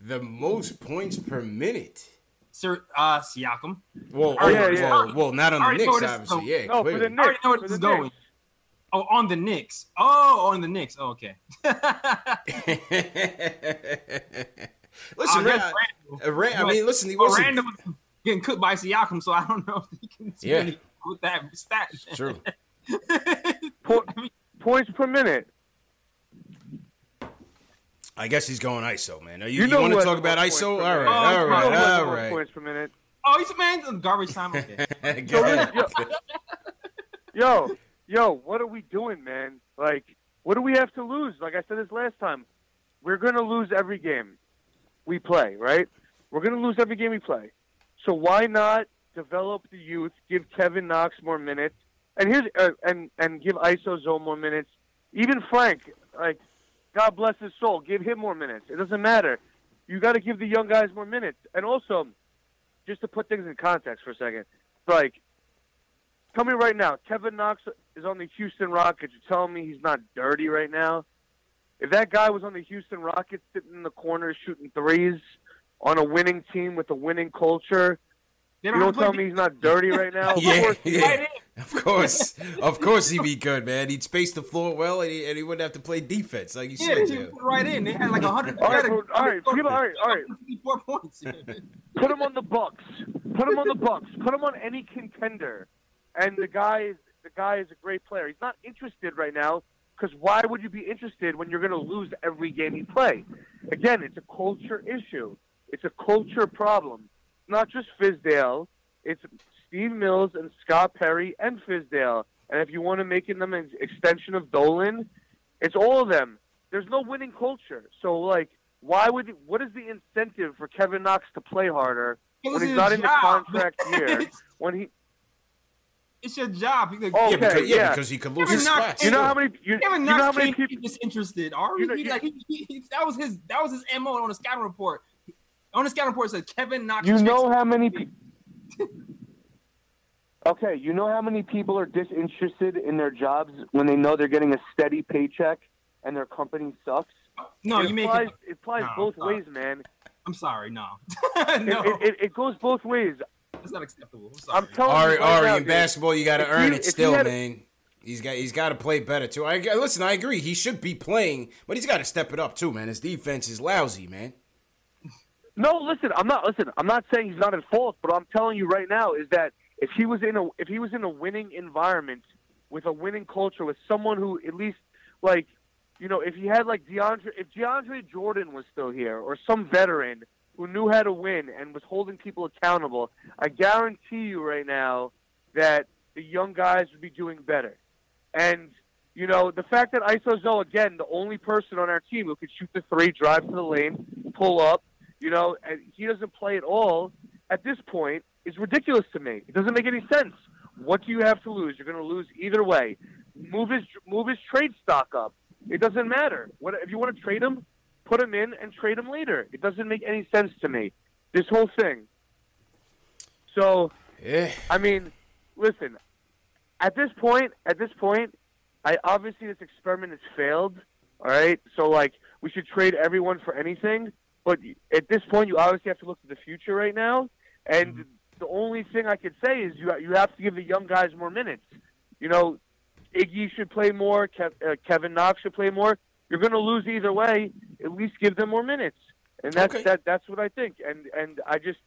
Speaker 2: The most points per minute.
Speaker 3: Sir, uh, Siakam.
Speaker 2: Well,
Speaker 3: Already
Speaker 2: well,
Speaker 3: know this-
Speaker 2: well, well, not on the Knicks,
Speaker 3: this-
Speaker 2: obviously. Yeah,
Speaker 5: No, for the
Speaker 2: clearly.
Speaker 3: I already know where this is going.
Speaker 5: Knicks.
Speaker 3: Oh, on the Knicks. Oh, on the Knicks. Oh, okay.
Speaker 2: listen, Ray,
Speaker 3: that's
Speaker 2: I, Ray, I mean, listen, he wasn't.
Speaker 3: Randle was getting cooked by Siakam, so I don't know if he can do
Speaker 2: Yeah.
Speaker 3: anything with that stat.
Speaker 2: True.
Speaker 5: Po- points per minute.
Speaker 2: I guess he's going ISO, man. Are you,
Speaker 5: You
Speaker 2: you,
Speaker 5: know
Speaker 2: want to talk about ISO? All
Speaker 5: points per.
Speaker 3: Oh,
Speaker 2: all
Speaker 3: you
Speaker 2: right,
Speaker 5: You know what the
Speaker 2: all
Speaker 5: most
Speaker 2: right.
Speaker 5: Points per minute.
Speaker 3: Oh, he's a man. Garbage time. Okay.
Speaker 2: Go ahead.
Speaker 5: Yo, yo, what are we doing, man? Like, what do we have to lose? Like I said this last time, we're gonna lose every game we play, right?
Speaker 8: We're going to lose every game we play. So why not develop the youth, give Kevin Knox more minutes, and here's uh, and and give Iso Zo more minutes. Even Frank, like God bless his soul, give him more minutes. It doesn't matter. You got to give the young guys more minutes. And also, just to put things in context for a second, like tell me right now, Kevin Knox is on the Houston Rockets. You're telling me he's not dirty right now? If that guy was on the Houston Rockets sitting in the corner shooting threes on a winning team with a winning culture, you
Speaker 3: don't
Speaker 8: don't
Speaker 3: have to
Speaker 8: tell me he's not dirty right now? Of
Speaker 2: Yeah,
Speaker 8: course
Speaker 2: yeah. Of course, of course, he'd be good, man. He'd space the floor well, and he, and he wouldn't have to play defense, like you
Speaker 3: Yeah,
Speaker 2: said.
Speaker 3: they
Speaker 2: Joe.
Speaker 3: put right in. They had like a hundred.
Speaker 8: All right, bro, all right, people, all right, all right.
Speaker 3: Four points.
Speaker 8: Put him on the Bucks. Put him on the Bucks. Put him on any contender. And the guy is the guy is a great player. He's not interested right now because why would you be interested when you're going to lose every game you play? Again, it's a culture issue. It's a culture problem. Not just Fizdale. It's Steve Mills and Scott Perry and Fizdale. And if you want to make them an extension of Dolan, it's all of them. There's no winning culture. So like, why would what is the incentive for Kevin Knox to play harder when he's not
Speaker 3: his
Speaker 8: in the contract year? When he
Speaker 3: it's your job. Like,
Speaker 8: Oh,
Speaker 2: Yeah, because, yeah,
Speaker 8: yeah.
Speaker 2: because he could lose
Speaker 3: Kevin
Speaker 2: his
Speaker 3: Knox-
Speaker 8: you know how many you,
Speaker 3: Kevin
Speaker 8: you know how many people
Speaker 3: disinterested. Are
Speaker 8: You know,
Speaker 3: like, he, he, he- that was his that was his mo on the scouting report. On the scouting report it said Kevin Knox.
Speaker 8: you know how many pe- Okay, you know how many people are disinterested in their jobs when they know they're getting a steady paycheck and their company sucks?
Speaker 3: No,
Speaker 8: it
Speaker 3: you make
Speaker 8: applies,
Speaker 3: it.
Speaker 8: it applies
Speaker 3: No,
Speaker 8: both
Speaker 3: no.
Speaker 8: ways, man.
Speaker 3: I'm sorry, no,
Speaker 8: It,
Speaker 3: no,
Speaker 8: it, it, it goes both ways.
Speaker 3: that's not acceptable. I'm sorry.
Speaker 8: I'm telling
Speaker 2: Ari,
Speaker 8: you right
Speaker 2: Ari,
Speaker 8: now,
Speaker 2: in
Speaker 8: dude.
Speaker 2: basketball, you got to earn
Speaker 8: you-
Speaker 2: it still,
Speaker 8: had
Speaker 2: man. He's got he's got to play better too. I listen. I agree. He should be playing, but he's got to step it up too, man. His defense is lousy, man.
Speaker 8: No, listen, I'm not listen, I'm not saying he's not at fault, but I'm telling you right now is that if he was in a if he was in a winning environment with a winning culture with someone who at least like you know, if he had like DeAndre if DeAndre Jordan was still here or some veteran who knew how to win and was holding people accountable, I guarantee you right now that the young guys would be doing better. And you know, the fact that Iso Zo, again, the only person on our team who could shoot the three, drive to the lane, pull up, you know, and he doesn't play at all at this point is ridiculous to me. It doesn't make any sense. What do you have to lose? You're going to lose either way. Move his move his trade stock up. It doesn't matter. What if you want to trade him? Put him in and trade him later. It doesn't make any sense to me. This whole thing. So
Speaker 2: Yeah.
Speaker 8: I mean, listen. At this point, at this point, I obviously this experiment has failed. All right, so like we should trade everyone for anything, but at this point, you obviously have to look to the future right now. And the only thing I could say is you you have to give the young guys more minutes. You know, Iggy should play more. Kev, uh, Kevin Knox should play more. You're going to lose either way. At least give them more minutes, and that's
Speaker 2: Okay.
Speaker 8: that. That's what I think. And and I just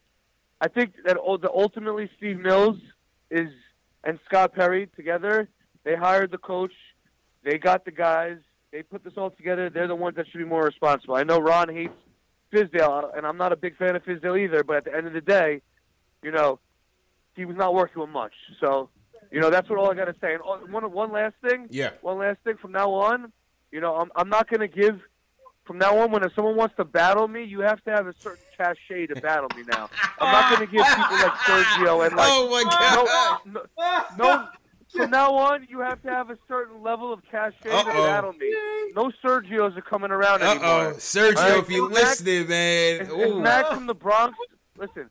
Speaker 8: I think that ultimately Steve Mills is and Scott Perry together. They hired the coach. They got the guys. They put this all together. They're the ones that should be more responsible. I know Ron hates Fizdale, and I'm not a big fan of Fizdale either. But at the end of the day, you know, he was not working with much. So, you know, that's what all I got to say. And one one last thing.
Speaker 2: Yeah.
Speaker 8: One last thing. From now on, you know, I'm I'm not going to give. From now on, when if someone wants to battle me, you have to have a certain cachet to battle me. Now, I'm not going to give people like Sergio and like
Speaker 2: oh my god.
Speaker 8: no, no, no. From now on, you have to have a certain level of cachet to
Speaker 2: Uh-oh.
Speaker 8: battle me. No Sergios are coming around
Speaker 2: Uh
Speaker 8: anymore.
Speaker 2: Sergio,
Speaker 8: right,
Speaker 2: if you
Speaker 8: Max-
Speaker 2: listening, man.
Speaker 8: If
Speaker 2: Ooh.
Speaker 8: Max from the Bronx, listen,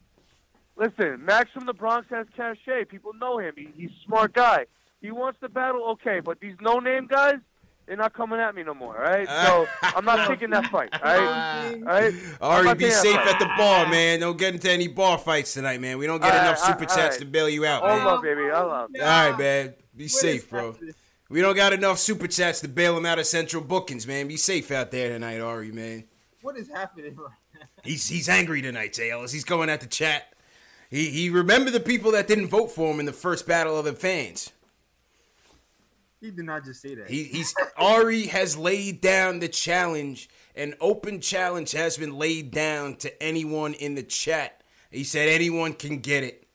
Speaker 8: listen. Max from the Bronx has cachet. People know him. He, he's a smart guy. He wants to battle, okay, but these no-name guys, they're not coming at me no more. All right, so I'm not taking that fight. All right, all right.
Speaker 2: Ari, be safe
Speaker 8: fight.
Speaker 2: at the bar, man. Don't get into any bar fights tonight, man. We don't get
Speaker 8: All right,
Speaker 2: enough super
Speaker 8: all
Speaker 2: chats
Speaker 8: right.
Speaker 2: to bail you out,
Speaker 8: All
Speaker 2: man.
Speaker 8: love, baby. I love.
Speaker 2: All right, man. Be safe, bro. We don't got enough super chats to bail him out of Central Bookings, man. Be safe out there tonight, Ari, man.
Speaker 3: What is happening? right now?
Speaker 2: He's he's angry tonight, Jay Ellis. He's going at the chat. He he remembered the people that didn't vote for him in the first battle of the fans.
Speaker 3: He did not just say that.
Speaker 2: He, he's Ari has laid down the challenge. An open challenge has been laid down to anyone in the chat. He said anyone can get it.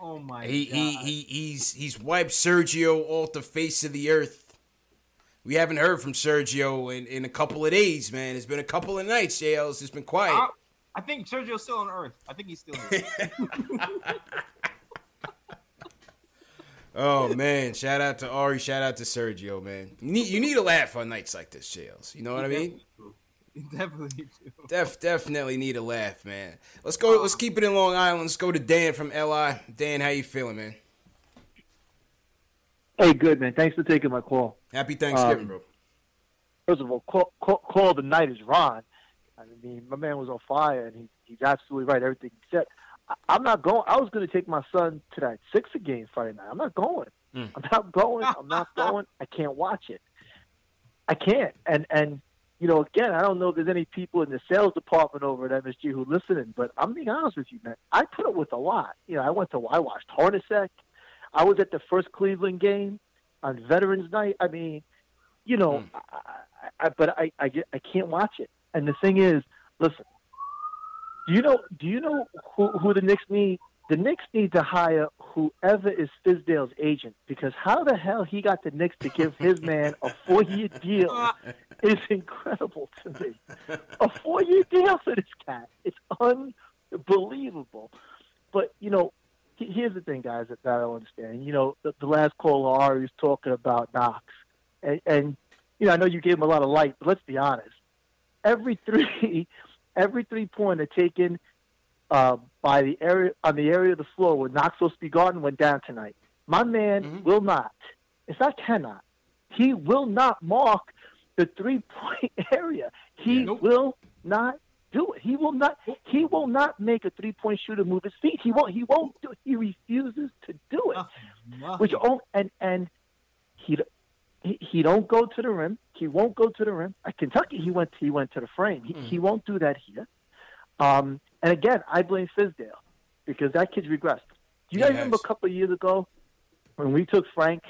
Speaker 3: oh my
Speaker 2: He
Speaker 3: god.
Speaker 2: he he he's he's wiped Sergio off the face of the earth. We haven't heard from Sergio in, in a couple of days, man. It's been a couple of nights, JLs. It's been quiet.
Speaker 3: I, I think Sergio's still on Earth. I think he's still here.
Speaker 2: Oh man! Shout out to Ari. Shout out to Sergio, man. You need you need a laugh on nights like this, Jails. You know what I mean?
Speaker 3: Definitely do.
Speaker 2: Def definitely need a laugh, man. Let's go. Let's keep it in Long Island. Let's go to Dan from LI. Dan, how you feeling, man?
Speaker 9: Hey, good man. Thanks for taking my call.
Speaker 2: Happy Thanksgiving,
Speaker 9: Um,
Speaker 2: bro.
Speaker 9: First of all, call, call, call of the night is Ron. I mean, my man was on fire, and he, he's absolutely right. Everything he said. I'm not going. I was going to take my son to that Sixer game Friday night. I'm not going.
Speaker 2: Mm.
Speaker 9: I'm not going. I'm not going. I can't watch it. I can't. And and you know, again, I don't know if there's any people in the sales department over at MSG who are listening, but I'm being honest with you, man. I put up with a lot. You know, I went to I watched Hornacek. I was at the first Cleveland game on Veterans Night. I mean, you know, I, I, I, but I, I I can't watch it. And the thing is, listen, do you know do you know who, who the Knicks need? The Knicks need to hire whoever is Fizdale's agent because how the hell he got the Knicks to give his man a four year deal is incredible to me. A four year deal for this cat. It's unbelievable. But you know, here's the thing, guys, that, that I don't understand. You know, the, the last caller Ari was talking about Knox, and, and you know, I know you gave him a lot of light, but let's be honest. Every three, every three pointer taken uh, by the area on the area of the floor where Knox supposed to be guarding went down tonight. My man will not. It's I cannot. He will not mark the three point area. He will not do it. He will not. He will not make a three point shooter move his feet. He won't. He won't do. it. He refuses to do it. Which oh, and and he he, he don't go to the rim. He won't go to the rim. At Kentucky, he went he went to the frame. He, he won't do that here. Um, and again, I blame Fizdale because that kid's regressed. Do you guys remember a couple of years ago when we took Frank?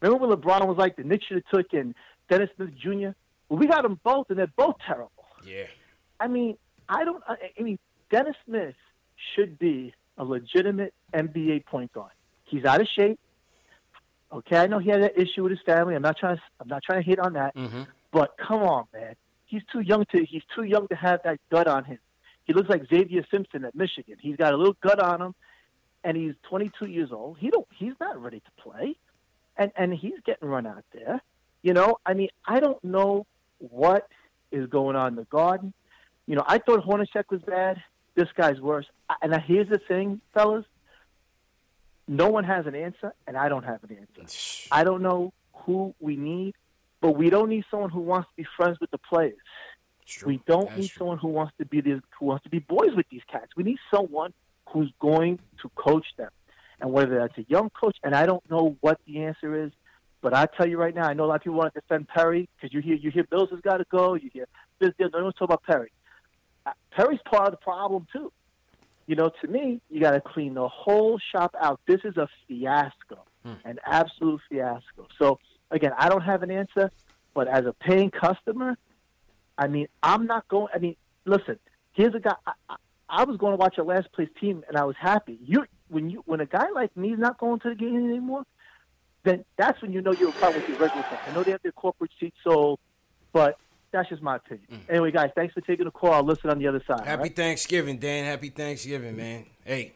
Speaker 9: Remember when LeBron was like the Knicks should have took in Dennis Smith Jr. Well, we got them both, and they're both terrible.
Speaker 2: Yeah.
Speaker 9: I mean, I don't. I mean, Dennis Smith should be a legitimate NBA point guard. He's out of shape. Okay, I know he had that issue with his family. I'm not trying. To, I'm not trying to hit on that.
Speaker 2: Mm-hmm.
Speaker 9: But come on, man. He's too young to. He's too young to have that gut on him. He looks like Xavier Simpson at Michigan. He's got a little gut on him, and he's 22 years old. He don't. He's not ready to play, and and he's getting run out there. You know, I mean, I don't know what is going on in the Garden. You know, I thought Hornacek was bad. This guy's worse. And here's the thing, fellas. No one has an answer, and I don't have an answer. I don't know who we need, but we don't need someone who wants to be friends with the players. We don't need someone who wants to be this, who wants to be boys with these cats. We need someone who's going to coach them, and whether that's a young coach, and I don't know what the answer is, but I tell you right now, I know a lot of people want to defend Perry because you hear you hear Bills has got to go, you hear this, no one talk about Perry. Uh, Perry's part of the problem too. You know, to me, you got to clean the whole shop out. This is a fiasco, hmm. an absolute fiasco. So again, I don't have an answer, but as a paying customer, I mean, I'm not going. I mean, listen, here's a guy. I, I, I was going to watch a last place team, and I was happy. You when you when a guy like me is not going to the game anymore, then that's when you know you're a problem with your regular. I know they have their corporate seats sold, but that's just my opinion. Anyway, guys, thanks for taking the call. I'll listen on the other side.
Speaker 2: Happy
Speaker 9: right?
Speaker 2: Thanksgiving, Dan. Happy Thanksgiving, man. Hey,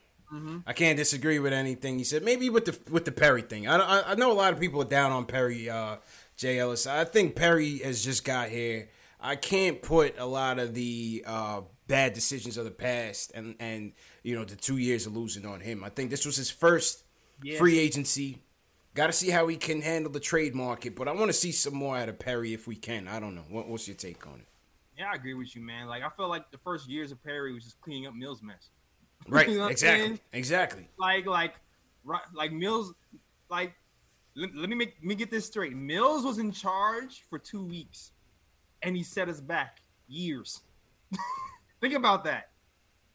Speaker 2: I can't disagree with anything you said. Maybe with the with the Perry thing. I, I I know a lot of people are down on Perry, uh, Jay Ellis. I think Perry has just got here. I can't put a lot of the uh, bad decisions of the past and and you know the two years of losing on him. I think this was his first
Speaker 3: Yeah.
Speaker 2: free agency. Got to see how he can handle the trade market, but I want to see some more out of Perry if we can. I don't know. What, what's your take on it?
Speaker 3: Yeah, I agree with you, man. Like I felt like the first years of Perry was just cleaning up Mills' mess.
Speaker 2: Right?
Speaker 3: You know
Speaker 2: exactly. Exactly.
Speaker 3: Like, like, right, like Mills, like. Let, let me make let me get this straight. Mills was in charge for two weeks, and he set us back years. think about that.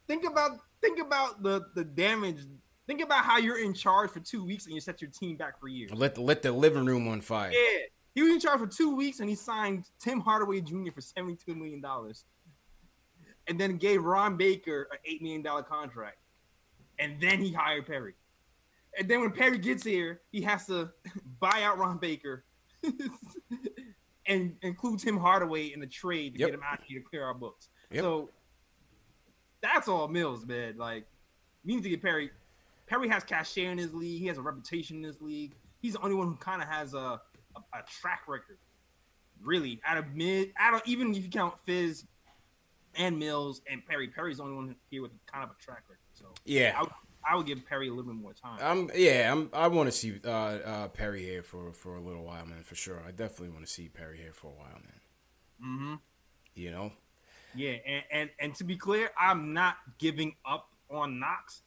Speaker 3: Think about think about the the damage. Think about how you're in charge for two weeks and you set your team back for years.
Speaker 2: Let the let the living room on fire.
Speaker 3: Yeah, he was in charge for two weeks and he signed Tim Hardaway Jr. for seventy-two million dollars, and then gave Ron Baker an eight million dollar contract, and then he hired Perry. And then when Perry gets here, he has to buy out Ron Baker and include Tim Hardaway in the trade to
Speaker 2: Yep.
Speaker 3: get him out here to clear our books.
Speaker 2: Yep.
Speaker 3: So that's all Mills, man. Like we need to get Perry. Perry has cachet in his league. He has a reputation in this league. He's the only one who kind of has a, a, a track record. Really, out of mid, out of even if you count Fizz and Mills and Perry, Perry's the only one here with kind of a track record. So
Speaker 2: Yeah.
Speaker 3: I, would- I would give Perry a little bit more time.
Speaker 2: I'm yeah, I'm I want to see uh, uh, Perry here for for a little while, man, for sure. I definitely want to see Perry here for a while, man.
Speaker 3: mm-hmm.
Speaker 2: You know,
Speaker 3: Yeah, and, and and to be clear, I'm not giving up on Knox.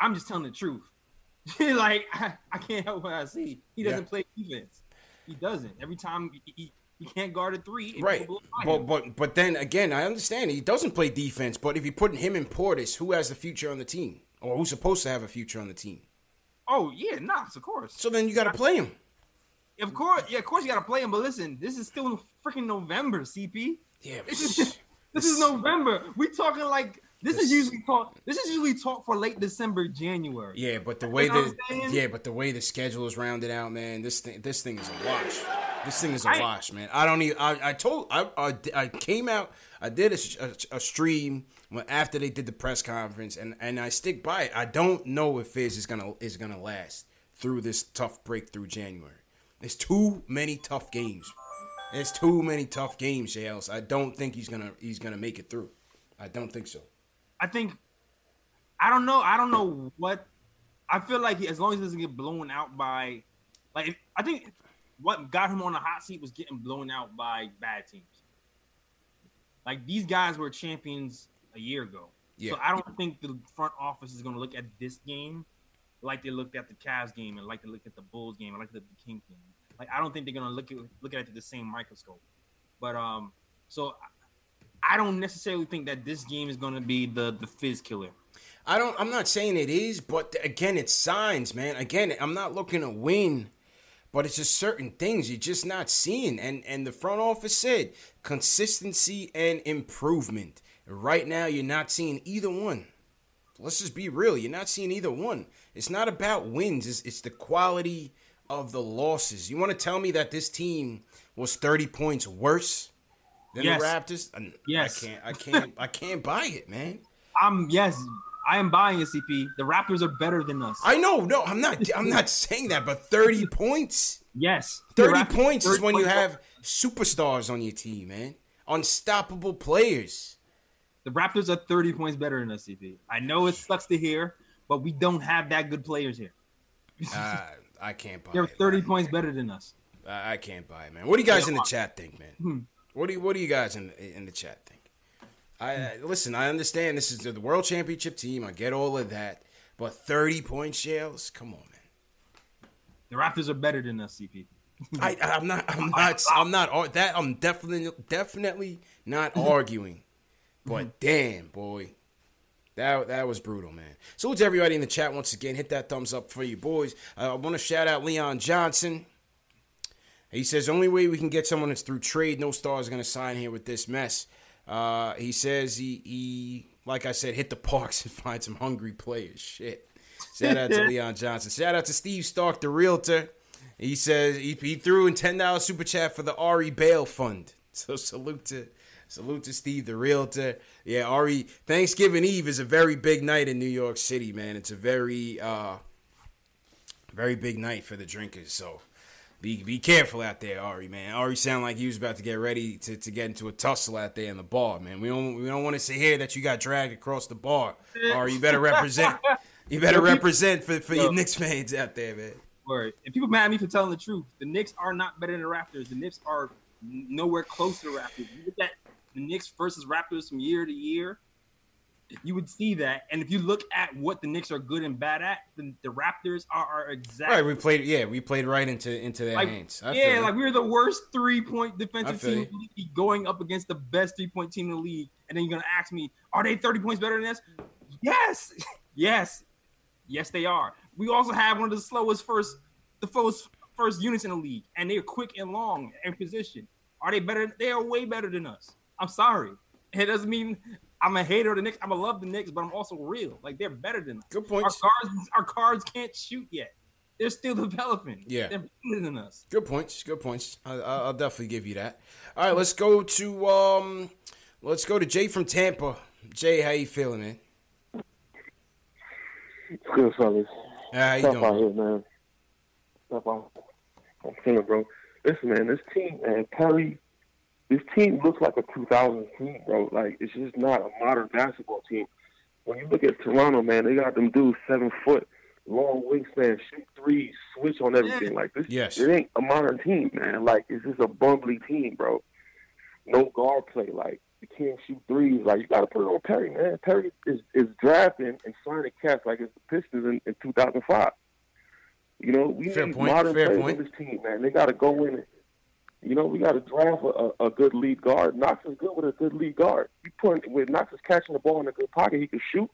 Speaker 3: I'm just telling the truth. like I, I can't help what I see. He doesn't
Speaker 2: Yeah.
Speaker 3: play defense. He doesn't. Every time he, he, he can't guard a three.
Speaker 2: right?
Speaker 3: people blow by
Speaker 2: But but but then again, I understand he doesn't play defense. But if you're putting him in Portis, who has the future on the team, or who's supposed to have a future on the team?
Speaker 3: oh yeah, Knox, of course.
Speaker 2: So then you got to play him.
Speaker 3: Of course, yeah, of course you got to play him. But listen, this is still freaking November, CP.
Speaker 2: Yeah,
Speaker 3: this is November. We talking like this is usually talk. This is usually talk for late December, January.
Speaker 2: Yeah, but the way
Speaker 3: You know
Speaker 2: the
Speaker 3: what I'm saying?
Speaker 2: yeah, but the way the schedule is rounded out, man, this thing this thing is a wash. This thing is a
Speaker 3: I-
Speaker 2: wash, man. I don't even. I, I told I, I I came out. I did a, a, a stream when after they did the press conference, and and I stick by it. I don't know if Fizz is gonna is gonna last through this tough break through January. There's too many tough games. There's too many tough games, JLs. I don't think he's gonna he's gonna make it through. I don't think so.
Speaker 3: I think I don't know. I don't know what I feel like as long as he doesn't get blown out by like I think what got him on the hot seat was getting blown out by bad teams. Like these guys were champions a year ago.
Speaker 2: Yeah.
Speaker 3: So I don't think the front office is going to look at this game like they looked at the Cavs game and like they looked at the Bulls game and like the Kings game. Like I don't think they're going to look at look at it through the same microscope. But um, so I don't necessarily think that this game is going to be the the fizz killer.
Speaker 2: I don't. I'm not saying it is, but again, it's signs, man. Again, I'm not looking to win, but it's just certain things you're just not seeing. And and the front office said consistency and improvement. Right now, you're not seeing either one. Let's just be real. You're not seeing either one. It's not about wins. It's, it's the quality of the losses. You want to tell me that this team was 30 points worse than
Speaker 3: Yes.
Speaker 2: the Raptors? I,
Speaker 3: Yes.
Speaker 2: I can't. I can't. I can't buy it, man.
Speaker 3: I'm yes, I am buying a CP. The Raptors are better than us.
Speaker 2: I know, no, I'm not. I'm not saying that, but 30 points,
Speaker 3: yes,
Speaker 2: 30
Speaker 3: Raptors-
Speaker 2: points is when you have superstars on your team, man. Unstoppable players.
Speaker 3: the Raptors are 30 points better than us. CP. I know it sucks to hear, but we don't have that good players here.
Speaker 2: Uh, I can't buy it.
Speaker 3: They're
Speaker 2: it.
Speaker 3: 30 points better than us.
Speaker 2: I I can't buy it, man. What do you guys in the chat think, man?
Speaker 3: Hmm.
Speaker 2: What do you What do you guys in the, in the chat think? I, I listen. I understand this is the World Championship team. I get all of that, but 30 point shells. Come on, man.
Speaker 3: The Raptors are better than us. CP.
Speaker 2: I, I'm not. I'm not. I'm not. That I'm definitely, definitely not arguing. But damn, boy, that that was brutal, man. So to everybody in the chat once again. Hit that thumbs up for you boys. Uh, I want to shout out Leon Johnson. He says the only way we can get someone is through trade. No star is gonna sign here with this mess. Uh, he says he he like I said, hit the parks and find some hungry players. Shit. Shout out to Leon Johnson. Shout out to Steve Stark, the realtor. He says he, he threw in ten dollars super chat for the Ari Bail Fund. So salute to salute to Steve, the realtor. Yeah, Ari. Thanksgiving Eve is a very big night in New York City, man. It's a very uh, very big night for the drinkers. So be be careful out there, Ari, man. Ari sound like he was about to get ready to, to get into a tussle out there in the bar, man. We don't we don't want to see here that you got dragged across the bar. Ari, you better represent. You better
Speaker 3: people-
Speaker 2: represent for, for
Speaker 3: Yo.
Speaker 2: your Knicks fans out there, man.
Speaker 3: Word. And people mad at me for telling the truth. The Knicks are not better than the Raptors. The Knicks are nowhere close to the Raptors. You look at the Knicks versus Raptors from year to year, you would see that. And if you look at what the Knicks are good and bad at, the, the Raptors are, are exactly
Speaker 2: Right, we played. Yeah, we played right into into their
Speaker 3: like,
Speaker 2: hands. I
Speaker 3: yeah, like we were the worst three point defensive team in going up against the best three point team in the league. And then you're gonna ask me, are they 30 points better than us? Yes, yes, yes, they are. We also have one of the slowest first, the slowest first units in the league, and they're quick and long in position. Are they better? They are way better than us. I'm sorry. It doesn't mean I'm a hater of the Knicks. I'm a love the Knicks, but I'm also real. Like they're better than us.
Speaker 2: Good point.
Speaker 3: Our cards, our cards can't shoot yet. They're still developing.
Speaker 2: Yeah.
Speaker 3: they're better than us.
Speaker 2: Good points. Good points. I, I- I'll definitely give you that. All right, let's go to um, let's go to Jay from Tampa. Jay, how you feeling, man?
Speaker 7: Good, fellas.
Speaker 2: How you
Speaker 7: Tough
Speaker 2: doing?
Speaker 7: out here, man. Tough out. I'm feeling, bro. Listen, man, this team, man, Perry, this team looks like a 2000 team, bro. Like, it's just not a modern basketball team. When you look at Toronto, man, they got them dudes seven foot, long wingspan, shoot threes, switch on everything. Like, this,
Speaker 2: Yes.
Speaker 7: it ain't a modern team, man. Like, it's just a bumbly team, bro. No guard play. Like, you can't shoot threes. Like, you got to put it on Perry, man. Perry is, is drafting and signing cats like it's the Pistons in, in 2005. You know, we
Speaker 2: Fair
Speaker 7: need
Speaker 2: point,
Speaker 7: modern
Speaker 2: fair
Speaker 7: players
Speaker 2: point.
Speaker 7: on this team, man. They got to go in. And, you know, we got to draft a, a, good lead guard. Knox is good with a good lead guard. You put with Knox is catching the ball in a good pocket, he can shoot.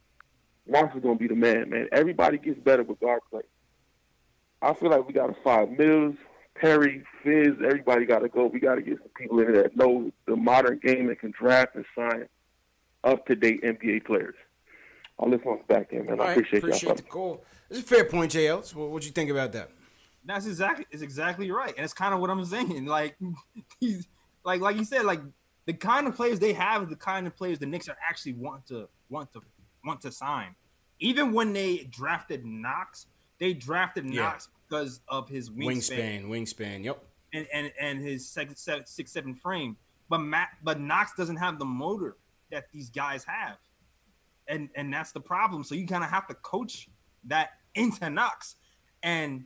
Speaker 7: Knox is going to be the man, man. Everybody gets better with guard play. I feel like we got to find Mills, Perry, Fizz. Everybody got to go. We got to get some people in there that know the modern game and can draft and sign up to date NBA players. I'll listen on the back end, man.
Speaker 2: All
Speaker 7: I
Speaker 2: right,
Speaker 7: appreciate,
Speaker 2: appreciate
Speaker 7: y'all.
Speaker 2: the call. It's a fair point, JL. So what what you think about that?
Speaker 3: That's exactly it's exactly right, and it's kind of what I'm saying. Like he's like like you said, like the kind of players they have is the kind of players the Knicks are actually want to want to want to sign. Even when they drafted Knox, they drafted
Speaker 2: Yeah.
Speaker 3: Knox because of his wingspan,
Speaker 2: Wingspan, wingspan. Yep.
Speaker 3: and, and and his six, seven, six seven frame. But Matt, but Knox doesn't have the motor that these guys have, and and that's the problem. So you kind of have to coach that into Knox, and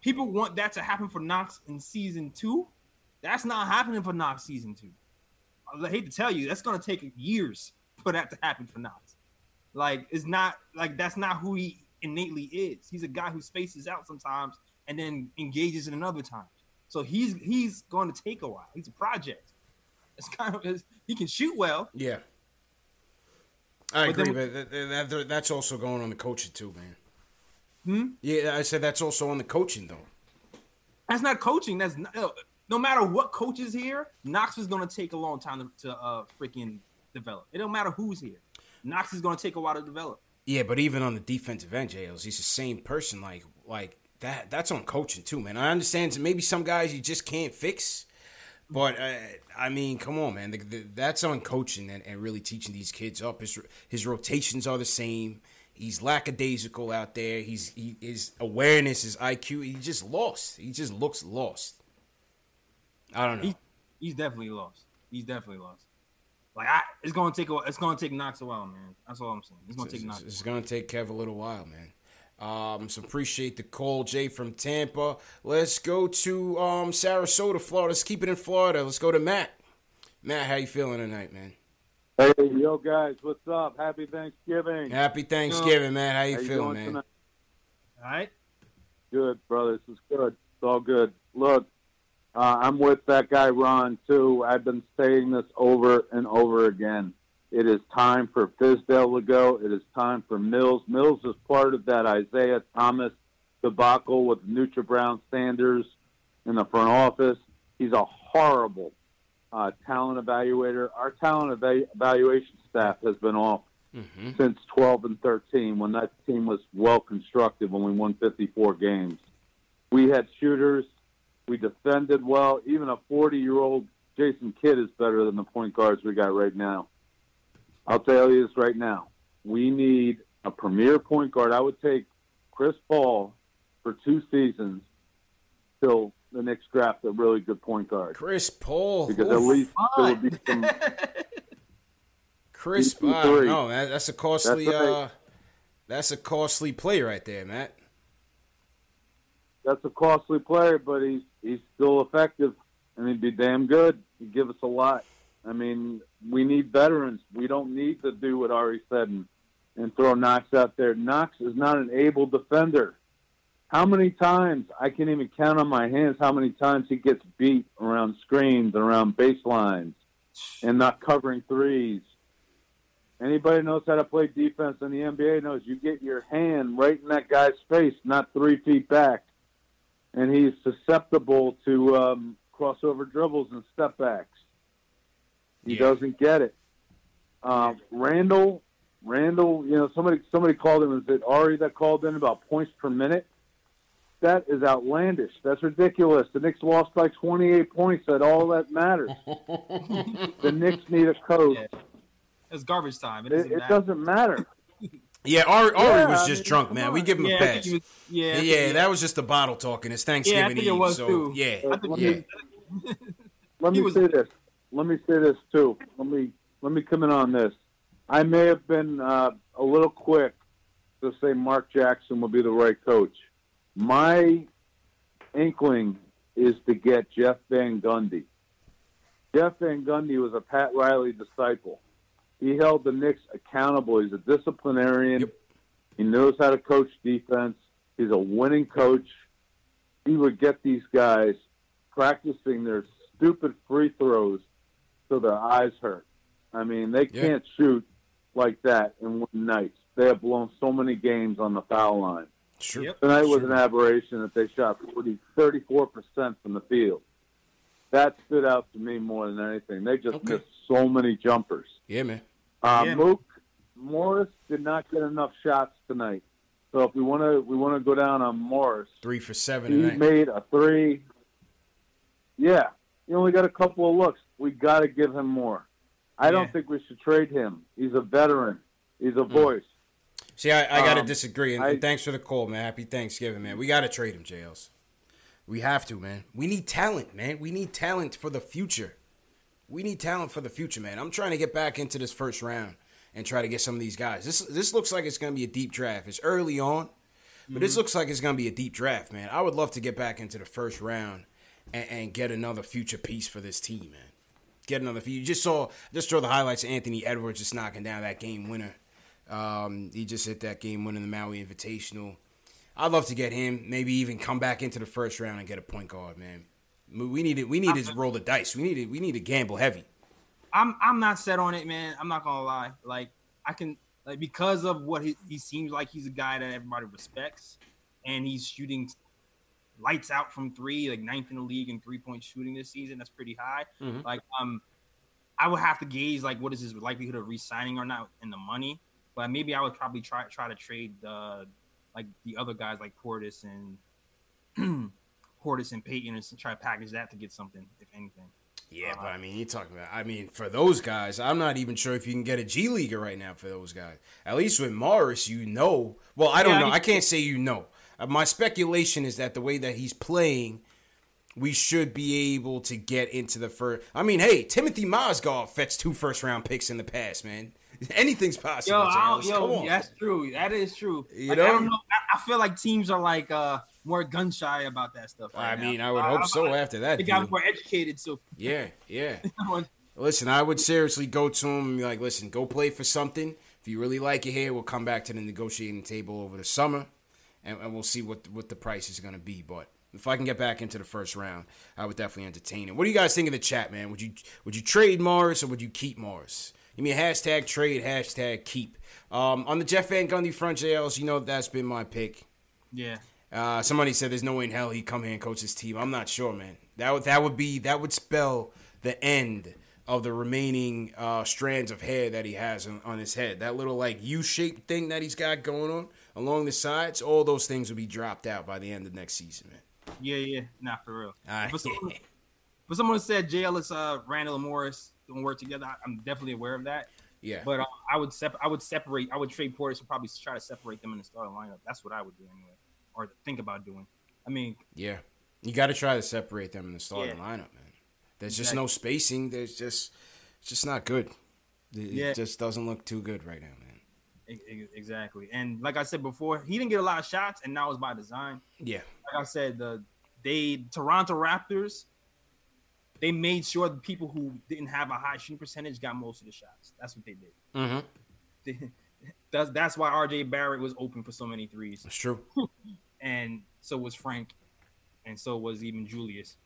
Speaker 3: people want that to happen for Knox in season two. That's not happening for Knox season two. I hate to tell you, that's gonna take years for that to happen for Knox. Like it's not like that's not who he innately is. He's a guy who spaces out sometimes and then engages in another time. So he's he's going to take a while. He's a project. It's kind of it's, he can shoot well.
Speaker 2: Yeah. I
Speaker 3: But
Speaker 2: agree,
Speaker 3: then-
Speaker 2: but that, that, that's also going on the coaching too, man.
Speaker 3: Hmm?
Speaker 2: Yeah, I said that's also on the coaching though.
Speaker 3: That's not coaching. That's not, no, matter what coach is here, Knox is going to take a long time to, to uh, freaking develop. It don't matter who's here. Knox is going to take a while to develop.
Speaker 2: Yeah, but even on the defensive end, JLs, he's the same person. Like, like that. That's on coaching too, man. I understand. Maybe some guys you just can't fix, but uh, I mean, come on, man. The, the, that's on coaching and, and really teaching these kids up. His his rotations are the same. He's lackadaisical out there. He's he, his awareness, his IQ. He just lost. He just looks lost. I don't know.
Speaker 3: He, he's definitely lost. He's definitely lost. Like I, it's going to take a, it's to take Knox a while, man. That's all I'm saying. It's going to take Knox.
Speaker 2: It's, it's going to take Kev a little while, man. Um, so appreciate the call, Jay from Tampa. Let's go to um, Sarasota, Florida. Let's keep it in Florida. Let's go to Matt. Matt, how you feeling tonight, man?
Speaker 10: Hey, yo, guys, what's up? Happy Thanksgiving.
Speaker 2: Happy Thanksgiving, man. How you
Speaker 10: How
Speaker 2: feeling, man?
Speaker 10: tonight?
Speaker 3: All right.
Speaker 10: Good, brother. This is good. It's all good. Look, uh, I'm with that guy, Ron, too. I've been saying this over and over again. It is time for Fizdale to go. It is time for Mills. Mills is part of that Isiah Thomas debacle with Anucha Browne Sanders in the front office. He's a horrible uh, talent evaluator. Our talent eva- evaluation staff has been off
Speaker 2: Mm-hmm.
Speaker 10: since 12 and 13 when that team was well constructed when we won 54 games. We had shooters. We defended well. Even a 40 year old Jason Kidd is better than the point guards we got right now. I'll tell you this right now. We need a premier point guard. I would take Chris Paul for two seasons till the next draft a really good point guard.
Speaker 2: Chris Paul.
Speaker 10: Because at
Speaker 2: Oof.
Speaker 10: least there would be some
Speaker 2: Chris,
Speaker 10: Two,
Speaker 2: I don't
Speaker 10: three.
Speaker 2: know. That, that's a costly.
Speaker 10: That's right.
Speaker 2: uh, that's a costly play right there, Matt.
Speaker 10: that's a costly player, but he's he's still effective, and he'd be damn good. He'd give us a lot. I mean, we need veterans. We don't need to do what Ari said and, and throw Knox out there. Knox is not an able defender. How many times I can't even count on my hands how many times he gets beat around screens and around baselines and not covering threes. Anybody knows how to play defense in the NBA knows you get your hand right in that guy's face, not three feet back and he's susceptible to um, crossover dribbles and step backs. He
Speaker 2: Yeah.
Speaker 10: doesn't get it. Uh, Randle, Randle, you know somebody somebody called him. Is it Ari that called in about points per minute? That is outlandish. That's ridiculous. The Knicks lost by 28 points. That all that matters. the Knicks need a coach
Speaker 3: It's garbage time. It
Speaker 10: It,
Speaker 3: doesn't
Speaker 10: it
Speaker 3: matter.
Speaker 10: doesn't matter.
Speaker 2: Yeah, Ari, Ari
Speaker 10: Yeah,
Speaker 2: was
Speaker 10: I
Speaker 2: just
Speaker 10: mean,
Speaker 2: drunk,
Speaker 10: come
Speaker 2: man. We give him
Speaker 3: Yeah,
Speaker 2: a
Speaker 3: I think
Speaker 2: pass.
Speaker 3: was- yeah,
Speaker 2: yeah,
Speaker 3: think he-
Speaker 2: that was just the bottle talking. It's Thanksgiving
Speaker 3: Yeah, I think it
Speaker 2: Eve,
Speaker 3: was
Speaker 2: so
Speaker 3: too.
Speaker 2: yeah,
Speaker 3: I think
Speaker 10: Let
Speaker 2: yeah.
Speaker 10: me, let me
Speaker 3: was-
Speaker 10: say this. Let me say this too. Let me let me come in on this. I may have been uh, a little quick to say Mark Jackson will be the right coach. My inkling is to get Jeff Van Gundy. Jeff Van Gundy was a Pat Riley disciple. He held the Knicks accountable. He's a disciplinarian. He knows how to coach defense. He's a winning coach. He would get these guys practicing their stupid free throws so their eyes hurt. I mean, they
Speaker 2: Yeah.
Speaker 10: can't shoot like that in one night. They have blown so many games on the foul line.
Speaker 2: Sure.
Speaker 3: Yep.
Speaker 10: Tonight was
Speaker 2: Sure.
Speaker 10: an aberration that they shot 40, 34% from the field. That stood out to me more than anything. They just
Speaker 2: Okay.
Speaker 10: missed so many jumpers.
Speaker 2: Yeah, man.
Speaker 10: Uh,
Speaker 3: Yeah.
Speaker 10: Mook Morris did not get enough shots tonight. So if we want to, we want to go down on Morris.
Speaker 2: Three for seven
Speaker 10: He
Speaker 2: tonight.
Speaker 10: made a three. Yeah, he only got a couple of looks. We got to give him more. I
Speaker 3: Yeah.
Speaker 10: don't think we should trade him. He's a veteran. He's a voice.
Speaker 2: See, I, I got to
Speaker 10: Um,
Speaker 2: disagree. And,
Speaker 10: I-
Speaker 2: and thanks for the call, man. Happy Thanksgiving, man. We got to trade him, JLs. We have to, man. We need talent, man. We need talent for the future. We need talent for the future, man. I'm trying to get back into this first round and try to get some of these guys. This this looks like it's going to be a deep draft. It's early on, but this looks like it's going to be a deep draft, man. I would love to get back into the first round and, and get another future piece for this team, man. Get another. You just saw just saw the highlights of Anthony Edwards just knocking down that game winner. Um, he just hit that game winning the Maui Invitational. I'd love to get him. Maybe even come back into the first round and get a point guard, man. We need it. We need to roll the dice. We need to. We need to gamble heavy.
Speaker 3: I'm I'm not set on it, man. I'm not gonna lie. Like I can like because of what he, he seems like he's a guy that everybody respects, and he's shooting lights out from three, like ninth in the league in three point shooting this season. That's pretty high.
Speaker 2: Mhm.
Speaker 3: Like um, I would have to gauge like what is his likelihood of re-signing or not in the money. But maybe I would probably try try to trade uh like the other guys like Portis and Portis and Payton and try to package that to get something, if anything.
Speaker 2: Yeah, but I mean, you're talking about. I mean, for those guys, I'm not even sure if you can get a G leaguer right now for those guys. At least with Morris, you know. Well, I don't
Speaker 3: Yeah,
Speaker 2: know.
Speaker 3: he-
Speaker 2: I can't say you know. Uh, my speculation is that the way that he's playing, we should be able to get into the first. I mean, hey, Timothy Mozgov fetched two first round picks in the past, man. Anything's possible.
Speaker 3: Yo, I yo, that's true. That is true.
Speaker 2: You
Speaker 3: Like,
Speaker 2: know?
Speaker 3: I don't know. I, I feel like teams are like uh more gun shy about that stuff.
Speaker 2: I
Speaker 3: now.
Speaker 2: mean, I would hope so after that
Speaker 3: They got more educated, so
Speaker 2: Yeah, yeah. Listen, I would seriously go to him and be like, listen, go play for something. If you really like it here, we'll come back to the negotiating table over the summer, and, and we'll see what what the price is going to be. But if I can get back into the first round, I would definitely entertain it. What do you guys think of the chat, man? Would you would you trade Morris or would you keep Morris? Give mean, hashtag trade, hashtag keep. Um, on the Jeff Van Gundy front jails, you know that's been my pick.
Speaker 3: yeah.
Speaker 2: Uh, somebody said there's no way in hell he'd come here and coach his team. I'm not sure, man. That would that would be that would spell the end of the remaining uh, strands of hair that he has on, on his head. That little like U-shaped thing that he's got going on along the sides. All those things will be dropped out by the end of next season, man.
Speaker 3: Yeah, yeah, not for real.
Speaker 2: Ah,
Speaker 3: But someone, but someone said Jay Ellis, uh, Randle, and Morris don't work together. I- I'm definitely aware of that.
Speaker 2: Yeah.
Speaker 3: But uh, I would sep- I would separate. I would trade Portis and probably try to separate them in the starting lineup. That's what I would do anyway, or think about doing. I mean,
Speaker 2: Yeah, you got to try to separate them in the starting
Speaker 3: Yeah.
Speaker 2: lineup, man. There's just
Speaker 3: Exactly.
Speaker 2: no spacing. There's just it's just not good. It,
Speaker 3: Yeah.
Speaker 2: just doesn't look too good right now, man.
Speaker 3: exactly. And like I said before, he didn't get a lot of shots, and now it's by design.
Speaker 2: Yeah.
Speaker 3: Like I said, the they Toronto Raptors, they made sure the people who didn't have a high shooting percentage got most of the shots. That's what they did.
Speaker 2: Mm-hmm.
Speaker 3: that's that's why RJ Barrett was open for so many threes.
Speaker 2: It's true.
Speaker 3: and so was Frank, and so was even Julius.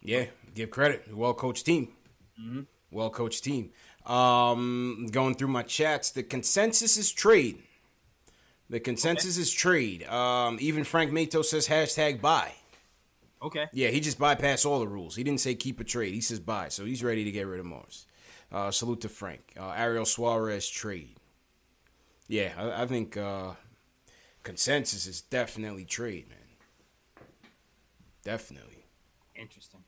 Speaker 2: Yeah, give credit. Well coached team.
Speaker 3: Mhm.
Speaker 2: Well coached team. Um, going through my chats, the consensus is trade. The consensus is trade. Um, even Frank Mato says hashtag buy.
Speaker 3: Okay.
Speaker 2: Yeah, he just bypassed all the rules. He didn't say keep a trade. He says buy. So he's ready to get rid of Morris. Uh, salute to Frank. Uh, Ariel Suarez trade. Yeah, I, I think uh, consensus is definitely trade, man. Definitely.
Speaker 3: Interesting.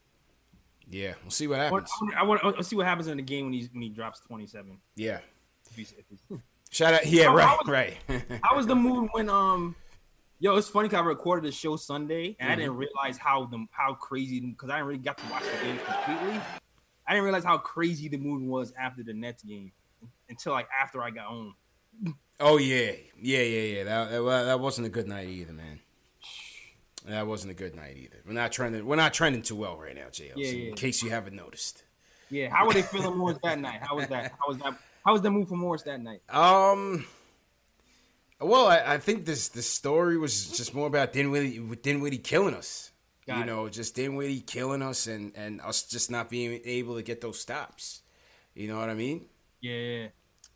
Speaker 2: Yeah, we'll see what happens.
Speaker 3: I want, I want to see what happens in the game when he when he drops twenty seven.
Speaker 2: Yeah, Shout out, yeah,
Speaker 3: How-
Speaker 2: right,
Speaker 3: how was-
Speaker 2: right.
Speaker 3: How was the mood when um? Yo, it's funny because I recorded the show Sunday and I
Speaker 2: Mhm.
Speaker 3: didn't realize how the how crazy because I didn't really got to watch the game completely. I didn't realize how crazy the mood was after the Nets game until like after I got home.
Speaker 2: Oh yeah, yeah, yeah, yeah. That, that that wasn't a good night either, man. That wasn't a good night either. We're not trending. We're not trending too well right now, JL.
Speaker 3: Yeah,
Speaker 2: so
Speaker 3: yeah.
Speaker 2: In case you haven't noticed.
Speaker 3: Yeah, how were they feeling Morris that night? How was that? How was that? How was the move for Morris that night?
Speaker 2: Um. Well, I, I think this this story was just more about Dinwiddie Dinwiddie killing us.
Speaker 3: Got
Speaker 2: you
Speaker 3: it.
Speaker 2: know, just Dinwiddie killing us and and us just not being able to get those stops. You know what I mean?
Speaker 3: Yeah.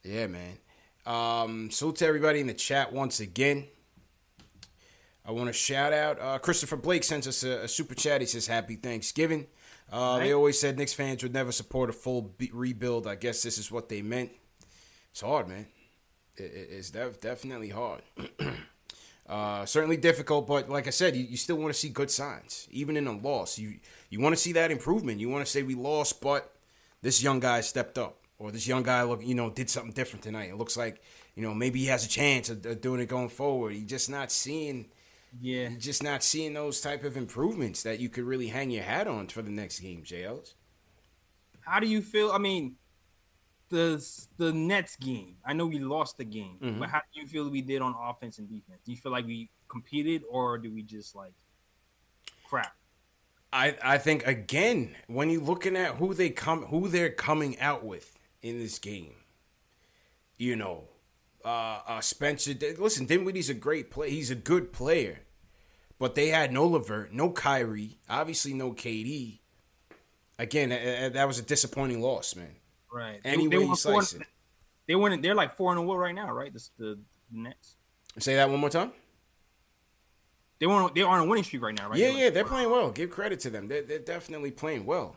Speaker 2: Yeah, man. Um, salute to everybody in the chat once again. I want to shout out uh, Christopher Blake sends us a, a super chat. He says, "Happy Thanksgiving." Uh, They always said Knicks fans would never support a full be- rebuild. I guess this is what they meant. It's hard, man. It, it- it's def- definitely hard. uh, certainly difficult, but like I said, you, you still want to see good signs, even in a loss. You you want to see that improvement. You want to say we lost, but this young guy stepped up, or this young guy look, you know, did something different tonight. It looks like, you know, maybe he has a chance of, of doing it going forward. You're just not seeing,
Speaker 3: yeah,
Speaker 2: just not seeing those type of improvements that you could really hang your hat on for the next game, JLs.
Speaker 3: How do you feel? I mean, the the Nets game. I know we lost the game,
Speaker 2: Mhm.
Speaker 3: but how do you feel we did on offense and defense? Do you feel like we competed, or do we just like crap?
Speaker 2: I I think again when you're looking at who they come who they're coming out with in this game, you know, uh, uh Spencer. Listen, Dinwiddie's a great play. He's a good player, but they had no Levert, no Kyrie, obviously no KD. Again, that was a disappointing loss, man.
Speaker 3: Right.
Speaker 2: Any way you
Speaker 3: won four-
Speaker 2: slice it.
Speaker 3: They went. They're like four in a row right now, right? This The, the Nets.
Speaker 2: Say that one more time.
Speaker 3: They want. They are on a winning streak right now, right?
Speaker 2: Yeah,
Speaker 3: They're
Speaker 2: yeah,
Speaker 3: like-
Speaker 2: they're playing well. Give credit to them. They're, they're definitely playing well.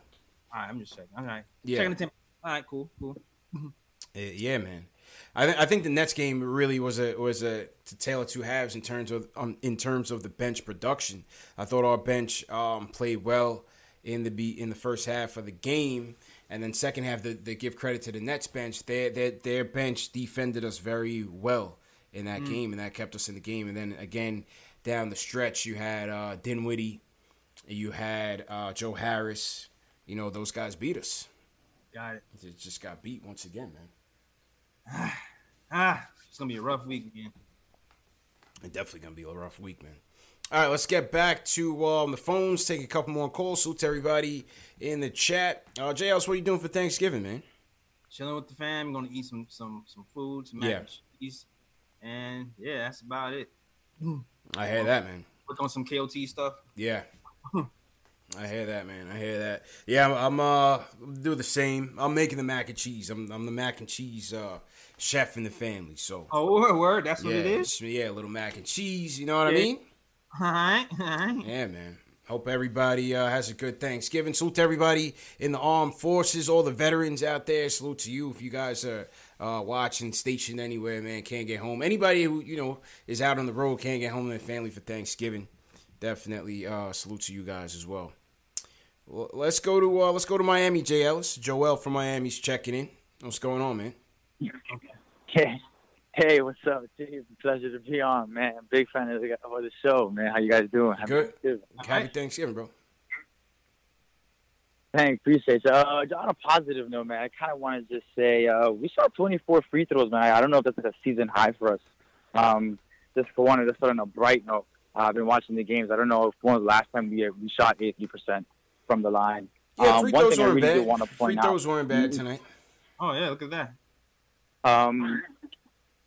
Speaker 3: All right, I'm just checking. All right.
Speaker 2: Yeah.
Speaker 3: Checking the temp. All right, cool, cool.
Speaker 2: Uh, yeah, man. I, th- I think the Nets game really was a was a to tale of two halves in terms of um, in terms of the bench production. I thought our bench um, played well in the be in the first half of the game, and then second half, the, they give credit to the Nets bench. Their their their bench defended us very well in that
Speaker 3: Mm.
Speaker 2: game, and that kept us in the game. And then again down the stretch, you had uh, Dinwiddie, you had uh, Joe Harris. You know those guys beat us.
Speaker 3: Got it.
Speaker 2: It just got beat once again, man.
Speaker 3: Ah, it's gonna be a rough week again.
Speaker 2: It's definitely gonna be a rough week, man. All right, let's get back to um, the phones. Take a couple more calls. Salute to everybody in the chat. Uh, JLs, what are you doing for Thanksgiving, man?
Speaker 3: Chilling with the fam. Gonna eat some some some food, some mac
Speaker 2: Yeah.
Speaker 3: and cheese, and yeah, that's about it.
Speaker 2: I hear that, man.
Speaker 3: Work on some KOT stuff.
Speaker 2: Yeah. I hear that, man. I hear that. Yeah, I'm, I'm uh do the same. I'm making the mac and cheese. I'm I'm the mac and cheese uh chef in the family. So
Speaker 3: Oh, word, word. That's what
Speaker 2: yeah,
Speaker 3: it is.
Speaker 2: Yeah, a little mac and cheese. You know what I mean?
Speaker 3: All right, all right.
Speaker 2: Yeah, man. Hope everybody uh, has a good Thanksgiving. Salute to everybody in the armed forces, all the veterans out there. Salute to you if you guys are uh, watching, stationed anywhere, man. Can't get home. Anybody who you know is out on the road can't get home to their family for Thanksgiving. Definitely uh, salute to you guys as well. well let's go to uh, let's go to Miami. J. Ellis, Joel from Miami's checking in. What's going on, man?
Speaker 11: Hey, hey, what's up? It's a pleasure to be on, man. Big fan of the, of the show, man. How you guys doing? Happy
Speaker 2: Good.
Speaker 11: Thanksgiving.
Speaker 2: Happy Thanksgiving, bro.
Speaker 11: Thanks, appreciate you. Uh, on a positive note, man, I kind of want to just say uh, we shot 24 free throws, man. I don't know if that's like a season high for us. Um, just for one, to start on a bright note, uh, I've been watching the games. I don't know if when was the last time we we shot 80% from the line.
Speaker 2: Yeah,
Speaker 11: um,
Speaker 2: free
Speaker 11: one
Speaker 2: throws
Speaker 11: thing
Speaker 2: weren't
Speaker 11: really
Speaker 2: bad.
Speaker 11: want to
Speaker 2: Free throws
Speaker 11: out,
Speaker 2: weren't bad tonight.
Speaker 3: Oh yeah, look at that.
Speaker 11: Um,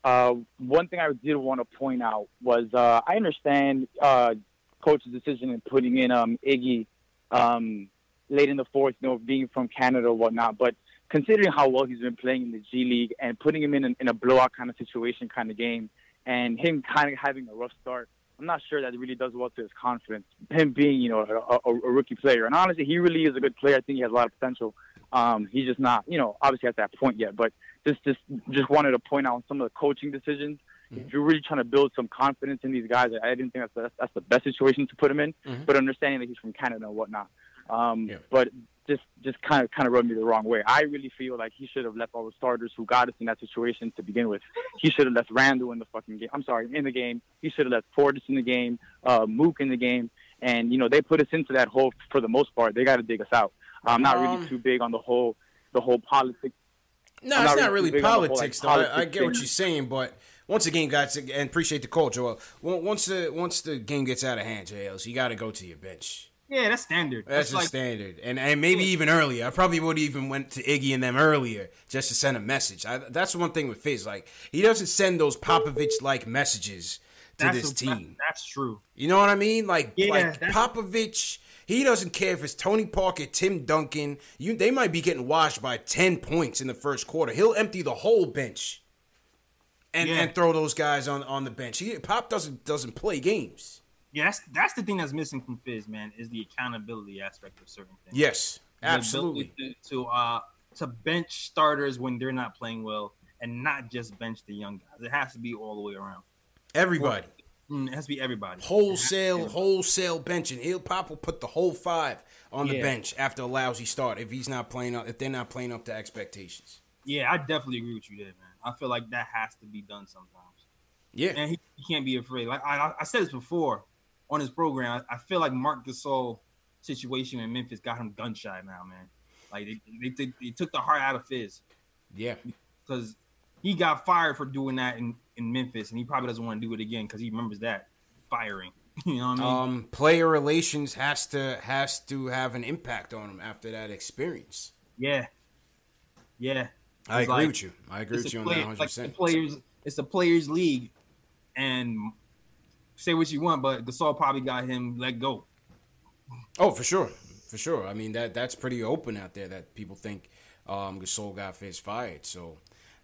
Speaker 11: uh, one thing I did want to point out was uh, I understand uh, coach's decision in putting in um, Iggy um, late in the fourth, you know, being from Canada or whatnot. But considering how well he's been playing in the G League and putting him in an, in a blowout kind of situation, kind of game, and him kind of having a rough start, I'm not sure that really does well to his confidence. Him being, you know, a, a, a rookie player, and honestly, he really is a good player. I think he has a lot of potential. Um, he's just not, you know, obviously at that point yet. But just, just, just wanted to point out some of the coaching decisions. If you're really trying to build some confidence in these guys, I didn't think that's that's, that's the best situation to put him in.
Speaker 2: Mhm.
Speaker 11: But understanding that he's from Canada and whatnot. Um, But just just kind of kind of rubbed me the wrong way. I really feel like he should have left all the starters who got us in that situation to begin with. He should have left Randle in the fucking game. I'm sorry, in the game. He should have left Portis in the game, uh, Mook in the game, and you know they put us into that hole for the most part. They got to dig us out. I'm not really
Speaker 2: Um,
Speaker 11: too big on the whole the whole politics.
Speaker 2: No,
Speaker 11: I'm
Speaker 2: it's
Speaker 11: not
Speaker 2: not
Speaker 11: really
Speaker 2: really
Speaker 11: big whole,
Speaker 2: politics,
Speaker 11: like,
Speaker 2: though. I, I get what you're saying, but once the again, guys, and appreciate the call, Joel. Once the once the game gets out of hand, JLs, you got to go to your bench.
Speaker 3: Yeah, that's standard.
Speaker 2: That's,
Speaker 3: That's
Speaker 2: a
Speaker 3: like
Speaker 2: standard, and and maybe even earlier. I probably would have even went to Iggy and them earlier just to send a message. I, that's one thing with Fizz. Like he doesn't send those Popovich like messages to
Speaker 3: that's
Speaker 2: this
Speaker 3: a-
Speaker 2: team.
Speaker 3: That's true.
Speaker 2: You know what I mean? Like
Speaker 3: Yeah,
Speaker 2: like
Speaker 3: that's-
Speaker 2: Popovich, he doesn't care if it's Tony Parker, Tim Duncan. You they might be getting washed by ten points in the first quarter. He'll empty the whole bench and
Speaker 3: Yeah.
Speaker 2: and throw those guys on on the bench. He, Pop doesn't doesn't play games.
Speaker 3: Yeah, that's that's the thing that's missing from Fizz, man, is the accountability aspect of certain things.
Speaker 2: Yes, absolutely.
Speaker 3: To, to uh to bench starters when they're not playing well, and not just bench the young guys. It has to be all the way around.
Speaker 2: Everybody.
Speaker 3: Mm, it has to be everybody.
Speaker 2: Wholesale, wholesale benching. He'll Pop will put the whole five on the
Speaker 3: Yeah.
Speaker 2: bench after a lousy start if he's not playing up if they're not playing up to expectations.
Speaker 3: Yeah, I definitely agree with you there, man. I feel like that has to be done sometimes.
Speaker 2: Yeah.
Speaker 3: and he, he can't be afraid. Like I, I- said this before on his program. I, I feel like Marc Gasol situation in Memphis got him gun shy now, man. Like they, they, they, they took the heart out of Fizz
Speaker 2: Yeah.
Speaker 3: because he got fired for doing that in, in Memphis, and he probably doesn't want to do it again because he remembers that firing. you know what I mean?
Speaker 2: Um, player relations has to has to have an impact on him after that experience.
Speaker 3: yeah, yeah.
Speaker 2: I agree
Speaker 3: like-
Speaker 2: with you. I agree with
Speaker 3: a
Speaker 2: you on
Speaker 3: play-
Speaker 2: that 100.
Speaker 3: Like the
Speaker 2: percent
Speaker 3: players, it's the players' league, and say what you want, but Gasol probably got him let go.
Speaker 2: Oh, for sure, for sure. I mean that that's pretty open out there that people think um, Gasol got Fizz fired. So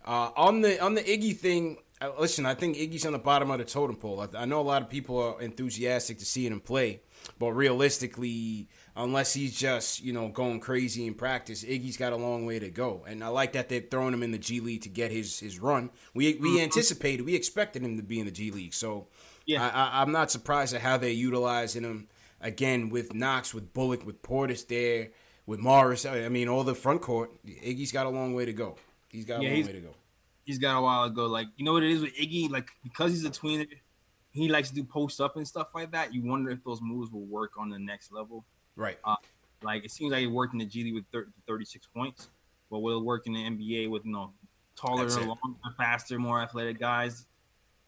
Speaker 2: uh, on the on the Iggy thing, listen, I think Iggy's on the bottom of the totem pole. I, I know a lot of people are enthusiastic to seeing him play, but realistically, unless he's just you know going crazy in practice, Iggy's got a long way to go. And I like that they're throwing him in the G League to get his his run. We we mm-hmm. anticipated, we expected him to be in the G League, so
Speaker 3: Yeah.
Speaker 2: I, I, I'm not surprised at how they're utilizing him again with Knox, with Bullock, with Portis there, with Morris. I mean, all the front court. Iggy's got a long way to go. He's got a
Speaker 3: Yeah,
Speaker 2: long way to go.
Speaker 3: He's got a while ago. Like you know what it is with Iggy, like because he's a tweener, he likes to do post up and stuff like that. You wonder if those moves will work on the next level.
Speaker 2: Right.
Speaker 3: Uh, like it seems like it worked in the G League with 30, 36 points, but will it work in the NBA with you know taller, longer, faster, more athletic guys?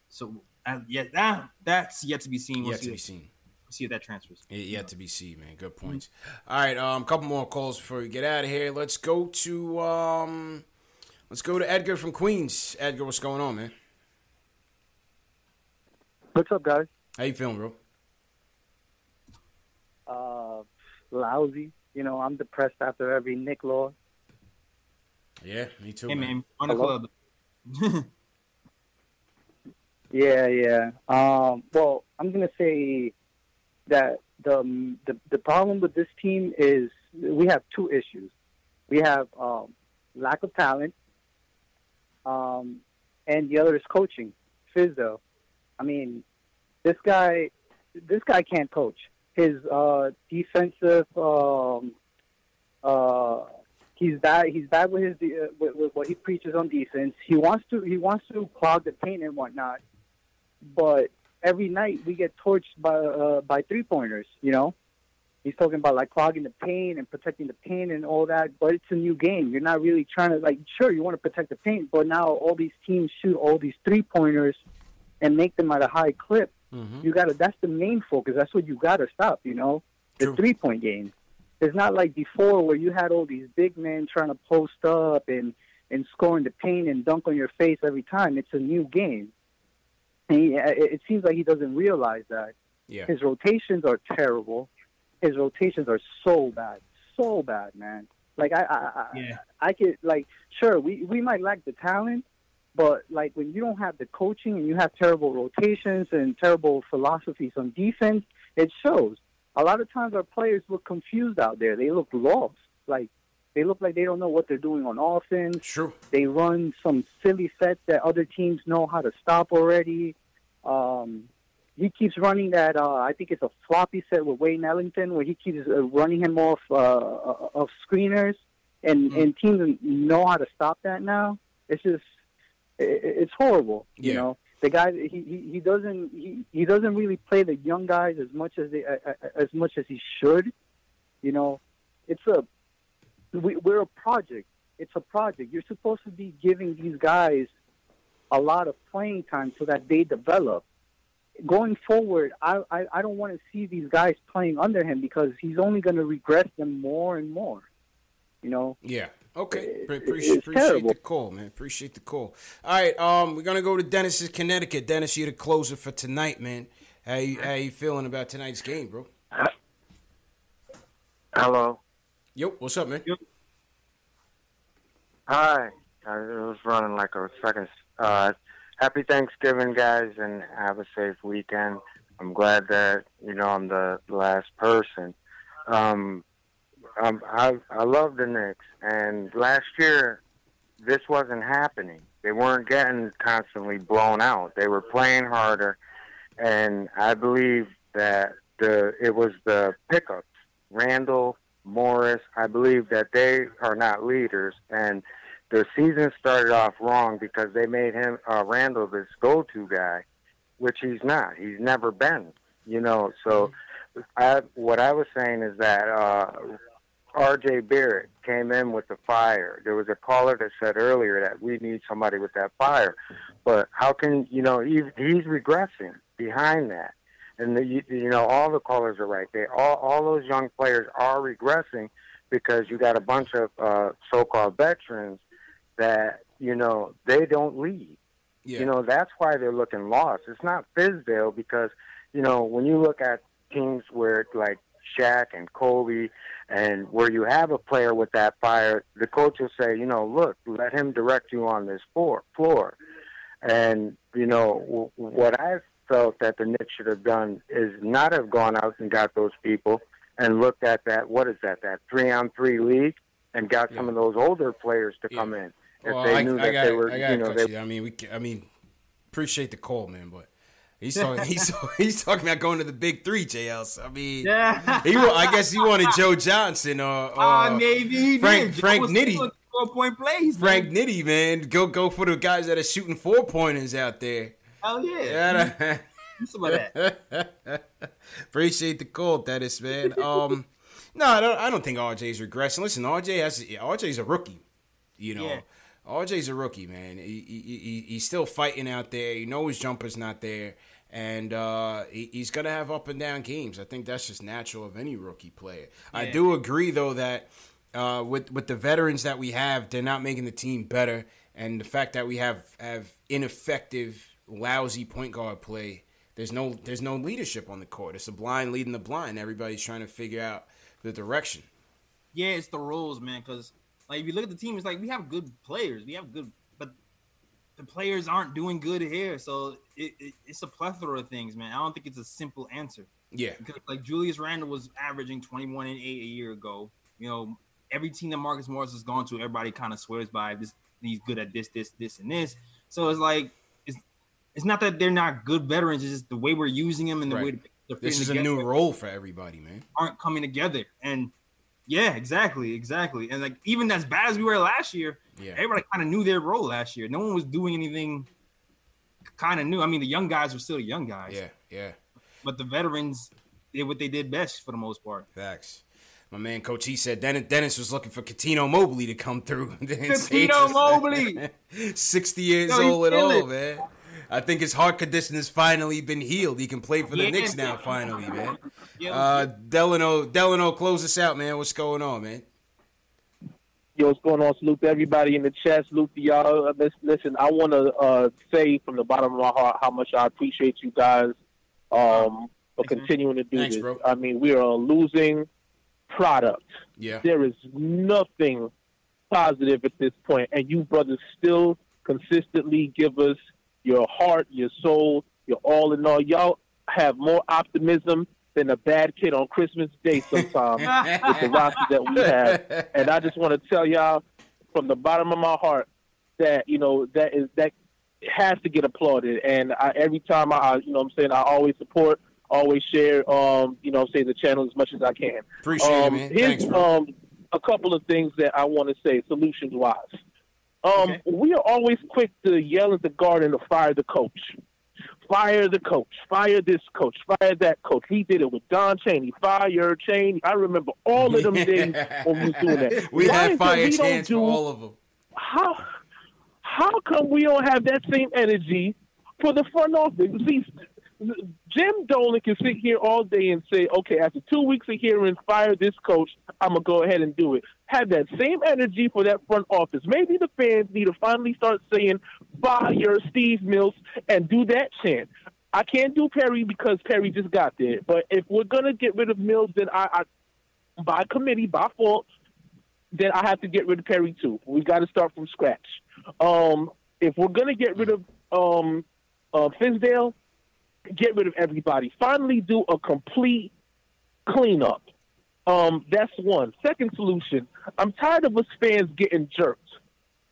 Speaker 3: So uh, yeah, that that's yet to be seen. We'll
Speaker 2: Yet
Speaker 3: see
Speaker 2: to be
Speaker 3: if-
Speaker 2: seen.
Speaker 3: See if that transfers.
Speaker 2: Yet yet to be seen, man. Good points. All right, um, couple more calls before we get out of here. Let's go to um, let's go to Edgar from Queens. Edgar, what's going on, man?
Speaker 6: What's up, guys?
Speaker 2: How you feeling, bro?
Speaker 6: Uh, lousy. You know, I'm depressed after every Knick loss.
Speaker 2: Yeah, me too.
Speaker 3: Hey
Speaker 2: man.
Speaker 3: man,
Speaker 6: Hello?
Speaker 3: club.
Speaker 6: Yeah, yeah. Um, well, I'm gonna say that the, the the problem with this team is we have two issues. We have um, lack of talent, um, and the other is coaching. Fizzo. I mean, this guy, this guy can't coach. His uh, defensive, um, uh, he's bad. He's bad with his uh, with, with what he preaches on defense. He wants to he wants to clog the paint and whatnot but every night we get torched by uh, by three pointers. You know, he's talking about like clogging the paint and protecting the paint and all that. But it's a new game. You're not really trying to like. Sure, you want to protect the paint, but now all these teams shoot all these three pointers and make them at a high clip.
Speaker 2: Mm-hmm.
Speaker 6: You got to. That's the main focus. That's what you got to stop. You know, the three point game. It's not like before where you had all these big men trying to post up and and score in the paint and dunk on your face every time. It's a new game. And he, it it seems like he doesn't realize that.
Speaker 2: Yeah.
Speaker 6: His rotations are terrible. His rotations are so bad, so bad, man. Like I, I, I,
Speaker 3: Yeah.
Speaker 6: I could like, sure, we we might lack the talent, but like when you don't have the coaching and you have terrible rotations and terrible philosophies on defense, it shows. A lot of times our players look confused out there. They look lost. Like they look like they don't know what they're doing on offense.
Speaker 2: True.
Speaker 6: They run some silly sets that other teams know how to stop already. Um, he keeps running that. Uh, I think it's a floppy set with Wayne Ellington, where he keeps uh, running him off uh, of screeners, and
Speaker 2: Mm-hmm.
Speaker 6: and teams know how to stop that now. It's just it, it's horrible. You know, the guy he, he he doesn't he, he doesn't really play the young guys as much as they uh, uh, as much as he should. You know, it's a we, we're a project. It's a project. You're supposed to be giving these guys a lot of playing time so that they develop. Going forward, I I, I don't want to see these guys playing under him because he's only going to regress them more and more. You know.
Speaker 2: Yeah. Okay. Pre-
Speaker 6: it's
Speaker 2: appreciate, appreciate the call, man. Appreciate the call. All right. Um, we're gonna go to Dennis's Connecticut. Dennis, you're the closer for tonight, man. How you, how you feeling about tonight's game, bro?
Speaker 12: Hello.
Speaker 2: Yo, what's up, man?
Speaker 12: Hi. I was running like a second. Uh, happy Thanksgiving, guys, and have a safe weekend. I'm glad that you know I'm the last person. Um, um, I I love the Knicks, and last year this wasn't happening. They weren't getting constantly blown out. They were playing harder, and I believe that the it was the pickups, Randle, Morris. I believe that they are not leaders, and the season started off wrong because they made him uh, Randle this go-to guy, which he's not. He's never been. You know, so I what I was saying is that uh, R.J. Barrett came in with the fire. There was a caller that said earlier that we need somebody with that fire, but how can you know he's, he's regressing behind that, and the, you, you know all the callers are right. They all all those young players are regressing because you got a bunch of uh, so-called veterans that you know they don't lead.
Speaker 2: Yeah.
Speaker 12: You know that's why they're looking lost. It's not Fizdale because you know when you look at teams where like Shaq and Kobe and where you have a player with that fire, the coach will say, you know, look, let him direct you on this floor. floor. And you know w- what I felt that the Knicks should have done is not have gone out and got those people and looked at that. What is that? That three on three league and got some of those older players to come in if
Speaker 2: Well,
Speaker 12: they
Speaker 2: I,
Speaker 12: knew
Speaker 2: I
Speaker 12: that
Speaker 2: gotta,
Speaker 12: they were,
Speaker 2: I gotta
Speaker 12: you know, they
Speaker 2: you. I mean, we. I mean, appreciate the call, man, but. He's talking. He's he's talking about going to the big three, JL. So, I mean,
Speaker 3: Yeah.
Speaker 2: he. I guess he wanted Joe Johnson or, or
Speaker 3: Ah, maybe he
Speaker 2: Frank
Speaker 3: did.
Speaker 2: Frank Nitty.
Speaker 3: Four point plays.
Speaker 2: Frank Nitty, man, go go for the guys that are shooting four pointers out there.
Speaker 3: Hell yeah.
Speaker 2: Yeah,
Speaker 3: Some of that.
Speaker 2: Appreciate the call, Dennis, man. Um, no, I don't. I don't think RJ's regressing. Listen, RJ has RJ's a rookie. You know,
Speaker 3: Yeah.
Speaker 2: RJ's a rookie, man. He, he, he he's still fighting out there. You know his jumper's not there, and uh, he, he's gonna have up and down games. I think that's just natural of any rookie player. I do agree though that uh, with with the veterans that we have, they're not making the team better, and the fact that we have have ineffective, lousy point guard play. There's no there's no leadership on the court. It's the blind leading the blind. Everybody's trying to figure out the direction.
Speaker 3: Yeah, it's the rules, man. Because like if you look at the team, it's like we have good players. We have good, but the players aren't doing good here. So it, it, it's a plethora of things, man. I don't think it's a simple answer.
Speaker 2: Yeah.
Speaker 3: Because like Julius Randle was averaging 21 and 8 a year ago. You know, every team that Marcus Morris has gone to, everybody kind of swears by this. He's good at this, this, this, and this. So it's like it's it's not that they're not good veterans. It's just the way we're using them and the
Speaker 2: Right.
Speaker 3: way they're
Speaker 2: This is a new role for everybody, man.
Speaker 3: aren't coming together. And yeah, exactly, exactly. And like even as bad as we were last year,
Speaker 2: Yeah.
Speaker 3: everybody kind of knew their role last year. No one was doing anything kind of new. I mean, the young guys were still the young guys.
Speaker 2: Yeah, yeah.
Speaker 3: But the veterans did what they did best for the most part.
Speaker 2: Facts. My man, Coach, he said Dennis, Dennis was looking for Cuttino Mobley to come through.
Speaker 3: Cuttino Mobley!
Speaker 2: 60 years old
Speaker 3: at
Speaker 2: all, man. I think his heart condition has finally been healed. He can play for the
Speaker 3: Yeah.
Speaker 2: Knicks now, finally, man. Uh, Delano, Delano, close us out, man. What's going on, man?
Speaker 9: Yo, what's going on? Salute to everybody in the chat. Salute to y'all. Uh, Listen, I want to uh, say from the bottom of my heart how much I appreciate you guys um, for continuing to do
Speaker 2: Thanks,
Speaker 9: this.
Speaker 2: bro.
Speaker 9: I mean, we are a losing product.
Speaker 2: Yeah.
Speaker 9: There is nothing positive at this point, and you brothers still consistently give us your heart, your soul, your all in all. Y'all have more optimism than a bad kid on Christmas Day sometimes with the roster that we have. And I just want to tell y'all from the bottom of my heart that you know that is that has to get applauded. And I, every time I, you know, what I'm saying I always support, always share, um, you know, what I'm saying the channel as much as I can.
Speaker 2: Appreciate
Speaker 9: um,
Speaker 2: it, man.
Speaker 9: Here's
Speaker 2: Thanks,
Speaker 9: um, a couple of things that I want to say, solutions wise. Um, we are always quick to yell at the guard and to fire the coach. Fire the coach. Fire this coach. Fire that coach. He did it with Don Chaney. Fire Chaney. I remember all of them days when we was doing that.
Speaker 2: we
Speaker 9: Why
Speaker 2: had fire chance for
Speaker 9: do-
Speaker 2: all of them.
Speaker 9: How how come we don't have that same energy for the front office? See, Jim Dolan can sit here all day and say, "Okay, after two weeks of hearing fire this coach, I'm gonna go ahead and do it." Have that same energy for that front office. Maybe the fans need to finally start saying, "Fire Steve Mills," and do that chant. I can't do Perry because Perry just got there. But if we're gonna get rid of Mills, then I, I by committee, by fault, then I have to get rid of Perry too. We've got to start from scratch. Um, if we're gonna get rid of um, uh, Finsdale, get rid of everybody. Finally, do a complete cleanup. Um, that's one. Second solution. I'm tired of us fans getting jerked.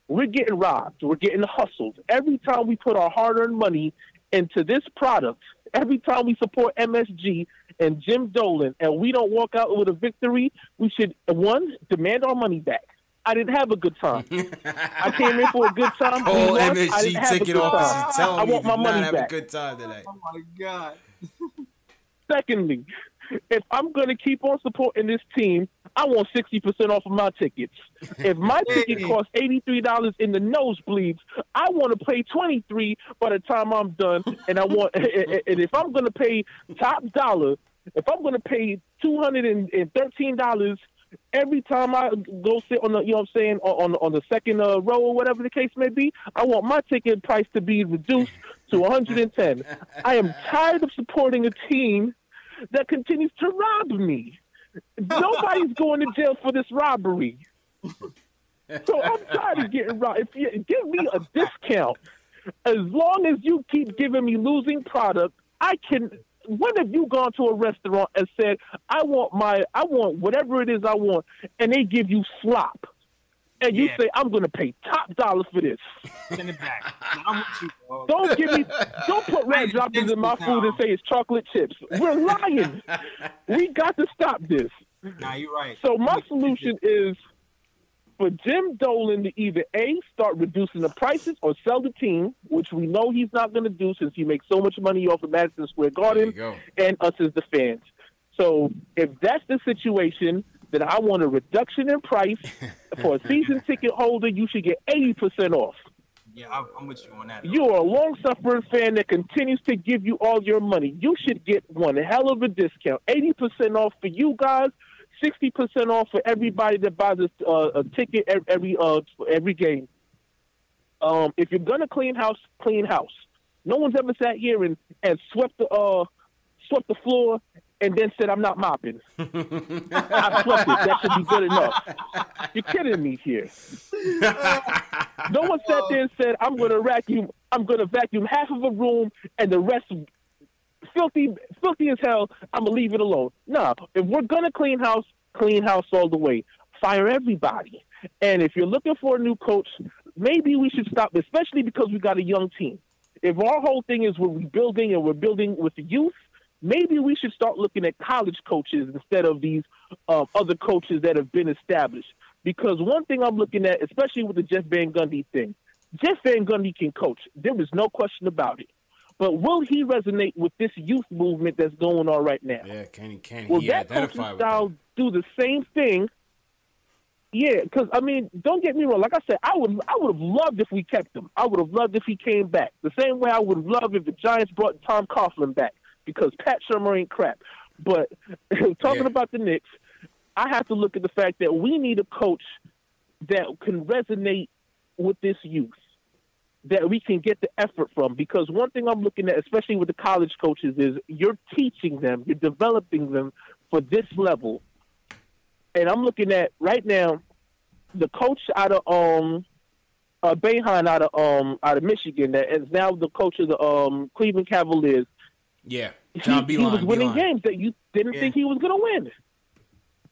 Speaker 9: We're getting robbed. We're getting hustled. Every time we put our hard-earned money into this product, every time we support MSG and Jim Dolan, and we don't walk out with a victory, we should one demand our money back. I didn't have a good time. I came in for a good time. We
Speaker 2: Call
Speaker 9: lost. I didn't have a
Speaker 2: ticket
Speaker 9: good
Speaker 2: office
Speaker 9: time.
Speaker 2: tell
Speaker 9: I
Speaker 2: them you
Speaker 9: want my
Speaker 2: not
Speaker 9: money
Speaker 2: have
Speaker 9: back.
Speaker 2: a good time tonight.
Speaker 3: Oh my god.
Speaker 9: Secondly, if I'm going to keep on supporting this team, I want 60% off of my tickets. If my ticket costs $83 in the nosebleeds, I want to pay 23 by the time I'm done. And I want, and if I'm going to pay top dollar, if I'm going to pay $213 every time I go sit on the, you know what I'm saying, on, on, on the second uh, row or whatever the case may be, I want my ticket price to be reduced to 110. I am tired of supporting a team that continues to rob me. Nobody's going to jail for this robbery. So I'm tired of getting robbed. If you give me a discount, as long as you keep giving me losing product, I can. When have you gone to a restaurant and said, "I want my, I want whatever it is I want," and they give you slop, and you
Speaker 3: Yeah.
Speaker 9: say, "I'm going to pay top dollar for this."
Speaker 3: Send it back. I'm with you, bro.
Speaker 9: Don't give me, don't put red droppers in my food and say it's chocolate chips. We're lying. we got to stop this.
Speaker 3: Nah, you're right.
Speaker 9: So my solution is for Jim Dolan to either a start reducing the prices or sell the team, which we know he's not going to do since he makes so much money off of Madison Square Garden and us as the fans. So if that's the situation, then I want a reduction in price for a season ticket holder. You should get eighty percent off.
Speaker 3: Yeah, I'm, I'm with you on that.
Speaker 9: You are a long suffering fan that continues to give you all your money. You should get one hell of a discount. 80% off for you guys, 60% off for everybody that buys a, uh, a ticket ev- every uh, every game. Um, if you're gonna clean house, clean house. No one's ever sat here and, and swept the uh, swept the floor and then said I'm not mopping. I swept it. That should be good enough. You're kidding me here. No one sat there and said, "I'm going to vacuum. I'm going to vacuum half of a room and the rest filthy, filthy as hell. I'm gonna leave it alone." No, if we're gonna clean house, clean house all the way. Fire everybody. And if you're looking for a new coach, maybe we should stop, especially because we got a young team. If our whole thing is we're rebuilding and we're building with the youth, maybe we should start looking at college coaches instead of these uh, other coaches that have been established. Because one thing I'm looking at, especially with the Jeff Van Gundy thing, Jeff Van Gundy can coach. There is no question about it. But will he resonate with this youth movement that's going on right now?
Speaker 2: Yeah, can he can
Speaker 9: Will
Speaker 2: he
Speaker 9: that coaching
Speaker 2: identify with
Speaker 9: style do the same thing? Yeah, because I mean, don't get me wrong. Like I said, I would I would have loved if we kept him. I would have loved if he came back. The same way I would have loved if the Giants brought Tom Coughlin back because Pat Shurmur ain't crap. But talking about the Knicks, I have to look at the fact that we need a coach that can resonate with this youth, that we can get the effort from. Because one thing I'm looking at, especially with the college coaches, is you're teaching them, you're developing them for this level. And I'm looking at right now the coach out of um uh Boeheim out of um out of Michigan that is now the coach of the um Cleveland Cavaliers.
Speaker 2: Yeah,
Speaker 9: He,
Speaker 2: John
Speaker 9: he
Speaker 2: Beilein.
Speaker 9: was winning
Speaker 2: Beilein.
Speaker 9: games that you didn't think he was gonna win.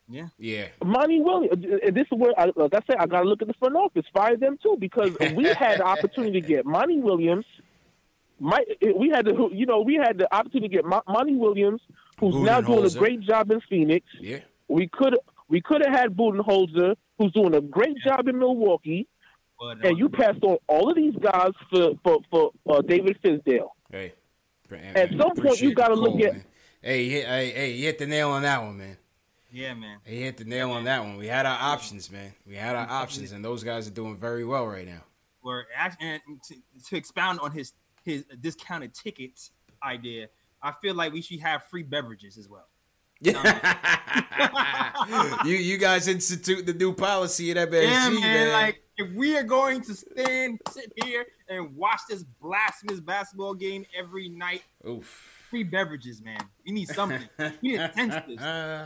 Speaker 3: Yeah.
Speaker 2: Yeah.
Speaker 9: Monty Williams. And this is where, I, like I said, I got to look at the front office, fire them too, because we had the opportunity to get Monty Williams. My, we had the, you know, we had the opportunity to get Mo- Monty Williams, who's now doing a great job in Phoenix.
Speaker 2: Yeah.
Speaker 9: We could, we could have had Budenholzer, who's doing a great job in Milwaukee,
Speaker 3: But,
Speaker 9: and you passed on all of these guys for for for uh, David Fizdale.
Speaker 2: Hey.
Speaker 9: At some point, you got to look at.
Speaker 2: Hey, he hey, hey, he hit the nail on that one, man.
Speaker 3: Yeah, man.
Speaker 2: He hit the nail on that one. We had our options, man. We had our options, and those guys are doing very well right now.
Speaker 3: Where act- and to, to expound on his his discounted tickets idea, I feel like we should have free beverages as well. Yeah.
Speaker 2: you you guys institute the new policy at MSG,
Speaker 3: yeah, man,
Speaker 2: man.
Speaker 3: Like if we are going to stand, sit here and watch this blasphemous basketball game every night,
Speaker 2: Oof.
Speaker 3: Free beverages, man. We need something. we need incentives.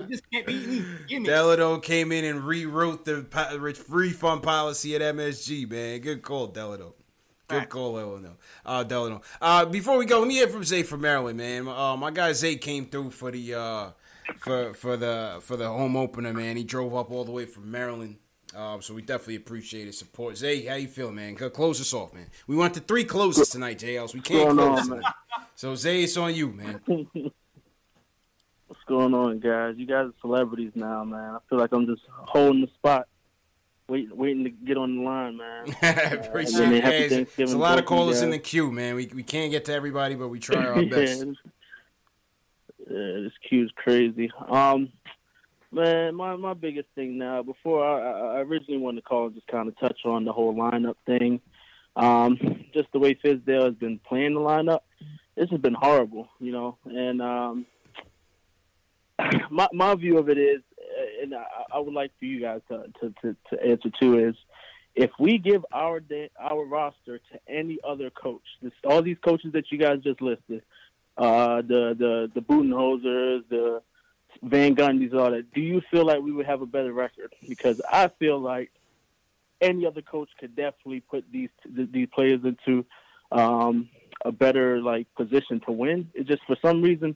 Speaker 3: We just can't be gimmicks.
Speaker 2: Came in and rewrote the po- refund policy at MSG, man. Good call, Deladon. Good call, Delano. Uh, Delano. Uh, before we go, let me hear from Zay from Maryland, man. Uh, my guy Zay came through for the uh, for for the for the home opener, man. He drove up all the way from Maryland. Um, so we definitely appreciate his support. Zay, how you feel, man? Close us off, man. We want the three closes tonight, JLs. We can't close
Speaker 4: on?
Speaker 2: So Zay, it's on you, man.
Speaker 4: What's going on, guys? You guys are celebrities now, man. I feel like I'm just holding the spot, waiting, waiting to get on the line, man.
Speaker 2: Appreciate
Speaker 4: Uh,
Speaker 2: it. Hey, There's
Speaker 4: Thanksgiving
Speaker 2: a lot of callers in the queue, man. We we can't get to everybody, but we try our best.
Speaker 4: Yeah, Yeah, this queue's crazy. Um, man, my my biggest thing now. Before I, I originally wanted to call and just kind of touch on the whole lineup thing. Um, just the way Fizdale has been playing the lineup, this has been horrible, you know. And um, my my view of it is, uh, and I, I would like for you guys to to, to, to answer too is. If we give our our roster to any other coach, this, all these coaches that you guys just listed, uh, the the the Budenholzers, the Van Gundys, all that. Do you feel like we would have a better record? Because I feel like any other coach could definitely put these these players into um, a better like position to win. It just for some reason,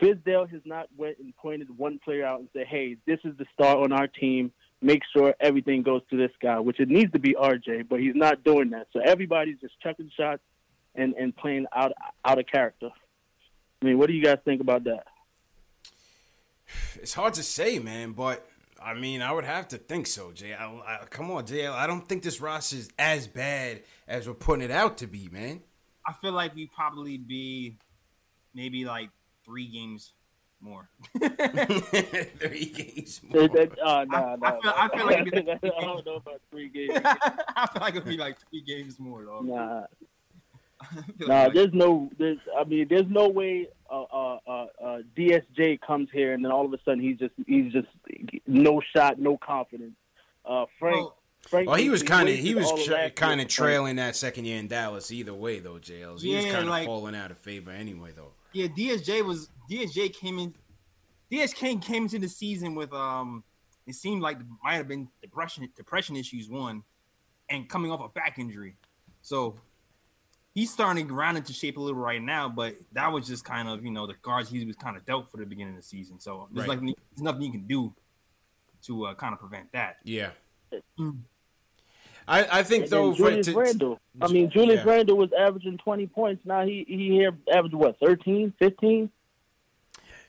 Speaker 4: Fizdale has not went and pointed one player out and said, "Hey, this is the star on our team. Make sure everything goes to this guy." Which it needs to be RJ, but he's not doing that. So everybody's just chucking shots and and playing out out of character. I mean, what do you guys think about that?
Speaker 2: It's hard to say, man, but I mean, I would have to think so, Jay. I, I, come on, Jay. I don't think this roster is as bad as we're putting it out to be, man.
Speaker 3: I feel like we probably be maybe like three games more.
Speaker 2: three games
Speaker 4: more. uh, nah,
Speaker 3: I, I feel, I feel like like
Speaker 4: I don't know about three games.
Speaker 3: I feel like it'd be like three games more, though.
Speaker 4: Nah.
Speaker 3: feel
Speaker 4: Nah,
Speaker 3: like-
Speaker 4: there's no, there's, I mean, there's no way uh, uh, uh, uh, DSJ comes here and then all of a sudden he's just, he's just no shot, no confidence. Uh, Frank, Frank.
Speaker 2: Well, he was kind of he was tra- kind of trailing that second year in Dallas. Either way, though, JLs, he was
Speaker 3: Yeah,
Speaker 2: kind of
Speaker 3: like-
Speaker 2: falling out of favor anyway, though.
Speaker 3: Yeah, DSJ was DSJ came in. DSJ came into the season with um. It seemed like might have been depression depression issues one, and coming off a back injury, so he's starting to round into shape a little right now. But that was just kind of you know the cards he was kind of dealt for the beginning of the season. So there's
Speaker 2: Right.
Speaker 3: like there's nothing you can do to uh, kind of prevent that.
Speaker 2: Yeah. I, I think
Speaker 4: And
Speaker 2: though,
Speaker 4: then
Speaker 2: for,
Speaker 4: Julius
Speaker 2: to,
Speaker 4: Randle. I mean, Julius
Speaker 2: yeah.
Speaker 4: Randle was averaging 20 points. Now he he here averaged what 13, 15.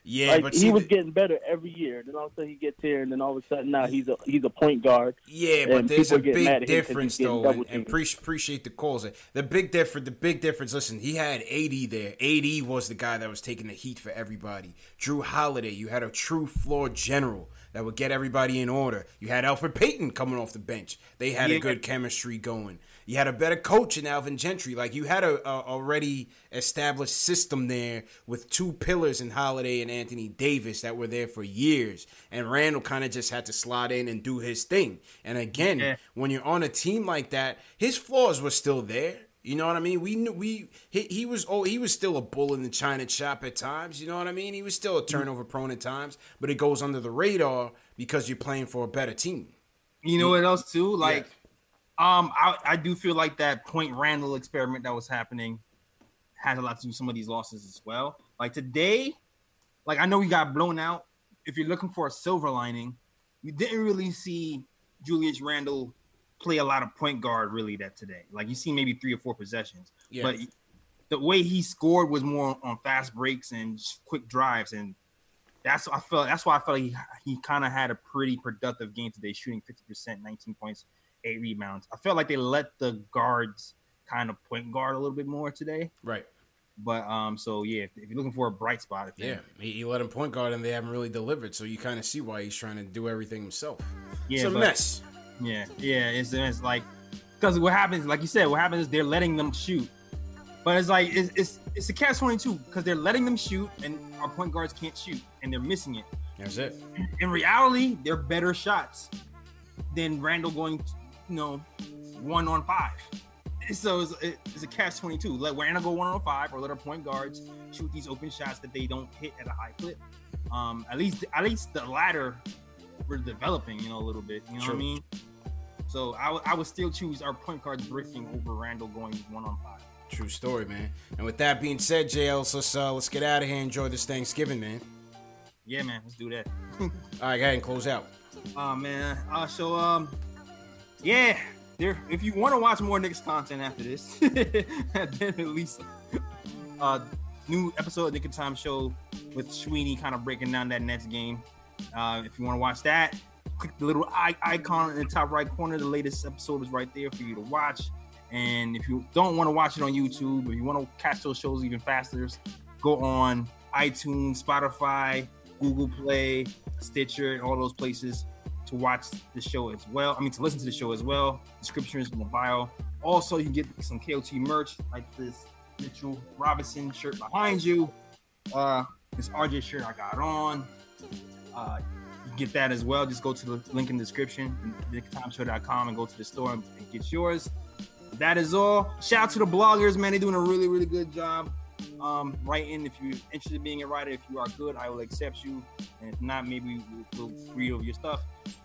Speaker 2: Yeah,
Speaker 4: like,
Speaker 2: but
Speaker 4: he
Speaker 2: see,
Speaker 4: was getting better every year. Then all of a sudden he gets here, and then all of a sudden now he's a he's a point guard.
Speaker 2: Yeah, but there's a big
Speaker 4: at him 'cause
Speaker 2: difference though, and, and pre- appreciate the calls. The big difference, the big difference. Listen, he had AD there. AD was the guy that was taking the heat for everybody. Jrue Holiday, you had a true floor general that would get everybody in order. You had Elfrid Payton coming off the bench. They had a good chemistry going. You had a better coach in Alvin Gentry. Like you had a, a already established system there with two pillars in Holiday and Anthony Davis that were there for years. And Randle kind of just had to slot in and do his thing. And again,
Speaker 3: Yeah.
Speaker 2: when you're on a team like that, his flaws were still there. You know what I mean? We knew we he, he was oh he was still a bull in the china shop at times. You know what I mean? He was still a mm-hmm. turnover prone at times, but it goes under the radar because you're playing for a better team.
Speaker 3: You know what else too? Like, um, I I do feel like that Point Randle experiment that was happening has a lot to do with some of these losses as well. Like today, like I know we got blown out. If you're looking for a silver lining, you didn't really see Julius Randle play a lot of point guard really that today. Like you see maybe three or four possessions, but the way he scored was more on fast breaks and quick drives, and that's I felt that's why I felt he he kind of had a pretty productive game today, shooting fifty percent, nineteen points, eight rebounds. I felt like they let the guards kind of point guard a little bit more today.
Speaker 2: Right.
Speaker 3: But um, so yeah, if, if you're looking for a bright spot, if
Speaker 2: Yeah, he, he let him point guard and they haven't really delivered. So you kind of see why he's trying to do everything himself.
Speaker 3: Yeah,
Speaker 2: it's a
Speaker 3: but-
Speaker 2: mess.
Speaker 3: Yeah, yeah, it's, it's like because what happens, like you said, what happens is they're letting them shoot, but it's like it's it's, it's a catch twenty two because they're letting them shoot and our point guards can't shoot and they're missing it.
Speaker 2: That's it.
Speaker 3: In reality, they're better shots than Randle going, you know, one on five. So it's, it's a catch twenty two. Let Randle go one on five or let our point guards shoot these open shots that they don't hit at a high clip. Um, at least at least the latter we're developing, you know, a little bit. You know what I mean? So I would- still choose our point guards breaking over Randle going one on five.
Speaker 2: True story, man. And with that being said, JL, so let's uh, let's get out of here. Enjoy this Thanksgiving, man.
Speaker 3: Yeah, man, let's do that.
Speaker 2: All right, go ahead and close out.
Speaker 3: Oh man. Uh, so um, yeah. There, if you want to watch more Knicks content after this, then at least uh, new episode of Nick and Time Show with Sweeney kind of breaking down that Nets game. Uh, if you want to watch that, click the little icon in the top right corner. The latest episode is right there for you to watch. And if you don't want to watch it on YouTube, if you want to catch those shows even faster, go on iTunes, Spotify, Google Play, Stitcher, and all those places to watch the show as well. I mean, to listen to the show as well. Description is in the bio. Also, you can get some KOT merch like this Mitchell Robinson shirt behind you. Uh, this RJ shirt I got on. Uh, you get that as well. Just go to the link in the description, nicktimeshow.com, and go to the store and, and get yours. That is all. Shout out to the bloggers, man. They're doing a really, really good job. Um, in if you're interested in being a writer. If you are good, I will accept you. And if not, maybe we'll, read over your stuff.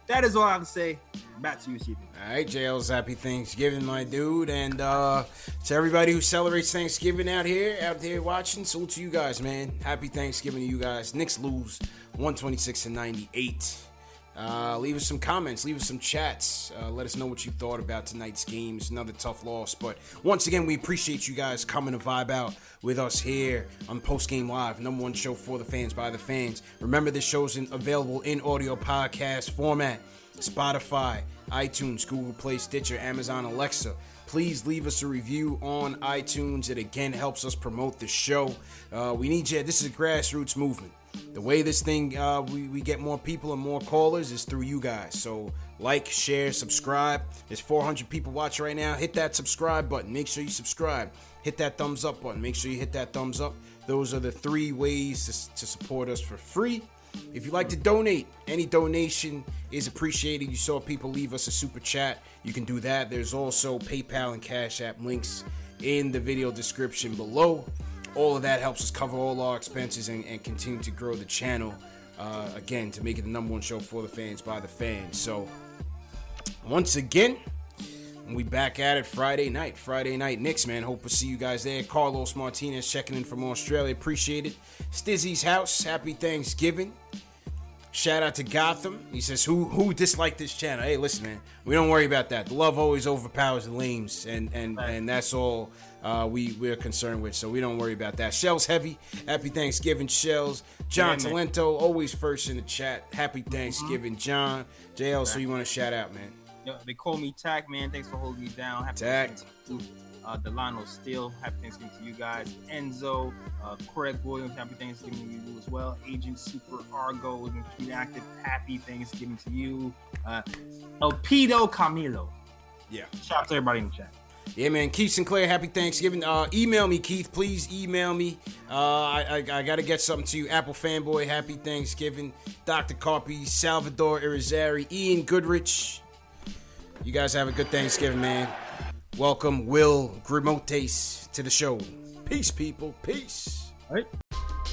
Speaker 3: That is all I have to say. Back to you, CP.
Speaker 2: All right, JL's happy Thanksgiving, my dude. And uh, to everybody who celebrates Thanksgiving out here, out there watching, salute to you guys, man. Happy Thanksgiving to you guys. Knicks lose 126 to 98. Uh, leave us some comments, leave us some chats. Uh, let us know what you thought about tonight's games. Another tough loss, but once again, we appreciate you guys coming to vibe out with us here on Post Game Live, number one show for the fans by the fans. Remember, this show's in, available in audio podcast format. Spotify, iTunes, Google Play, Stitcher, Amazon, Alexa. Please leave us a review on iTunes. It again helps us promote the show. Uh, we need you. This is a grassroots movement. The way this thing uh, we, we get more people and more callers is through you guys. So like, share, subscribe. There's 400 people watching right now. Hit that subscribe button. Make sure you subscribe. Hit that thumbs up button. Make sure you hit that thumbs up. Those are the three ways to, to support us for free. If you'd like to donate, any donation is appreciated. You saw people leave us a super chat. You can do that. There's also PayPal and Cash App links in the video description below. All of that helps us cover all our expenses and, and continue to grow the channel. Uh, again, to make it the number one show for the fans by the fans. So, once again, we back at it Friday night. Friday night Knicks, man. Hope to see you guys there. Carlos Martinez checking in from Australia. Appreciate it. Stizzy's house. Happy Thanksgiving. Shout out to Gotham. He says, "Who who disliked this channel?" Hey, listen, man. We don't worry about that. The love always overpowers the lames, and and and that's all uh, we we're concerned with. So we don't worry about that. Shells heavy. Happy Thanksgiving, Shells. John
Speaker 3: Yeah.
Speaker 2: Talento always first in the chat. Happy Thanksgiving, John. JL. So you want to shout out, man?
Speaker 3: Yo, they call me Tack, man. Thanks for holding me down. Happy
Speaker 2: Tack.
Speaker 3: Thanksgiving to uh, Delano Steele. Happy Thanksgiving to you guys. Enzo, uh, Craig Williams. Happy Thanksgiving to you as well. Agent Super Argo tweet active. Happy Thanksgiving to you. Uh, Elpido Camilo.
Speaker 2: Yeah.
Speaker 3: Shout out to everybody in the chat.
Speaker 2: Yeah, man. Keith Sinclair, happy Thanksgiving. Uh, email me, Keith. Please email me. Uh, I, I, I got to get something to you. Apple Fanboy, happy Thanksgiving. Dr. Carpy, Salvador Irizarry, Ian Goodrich. You guys have a good Thanksgiving, man. Welcome, Will Grimotes, to the show. Peace, people. Peace.
Speaker 3: All right.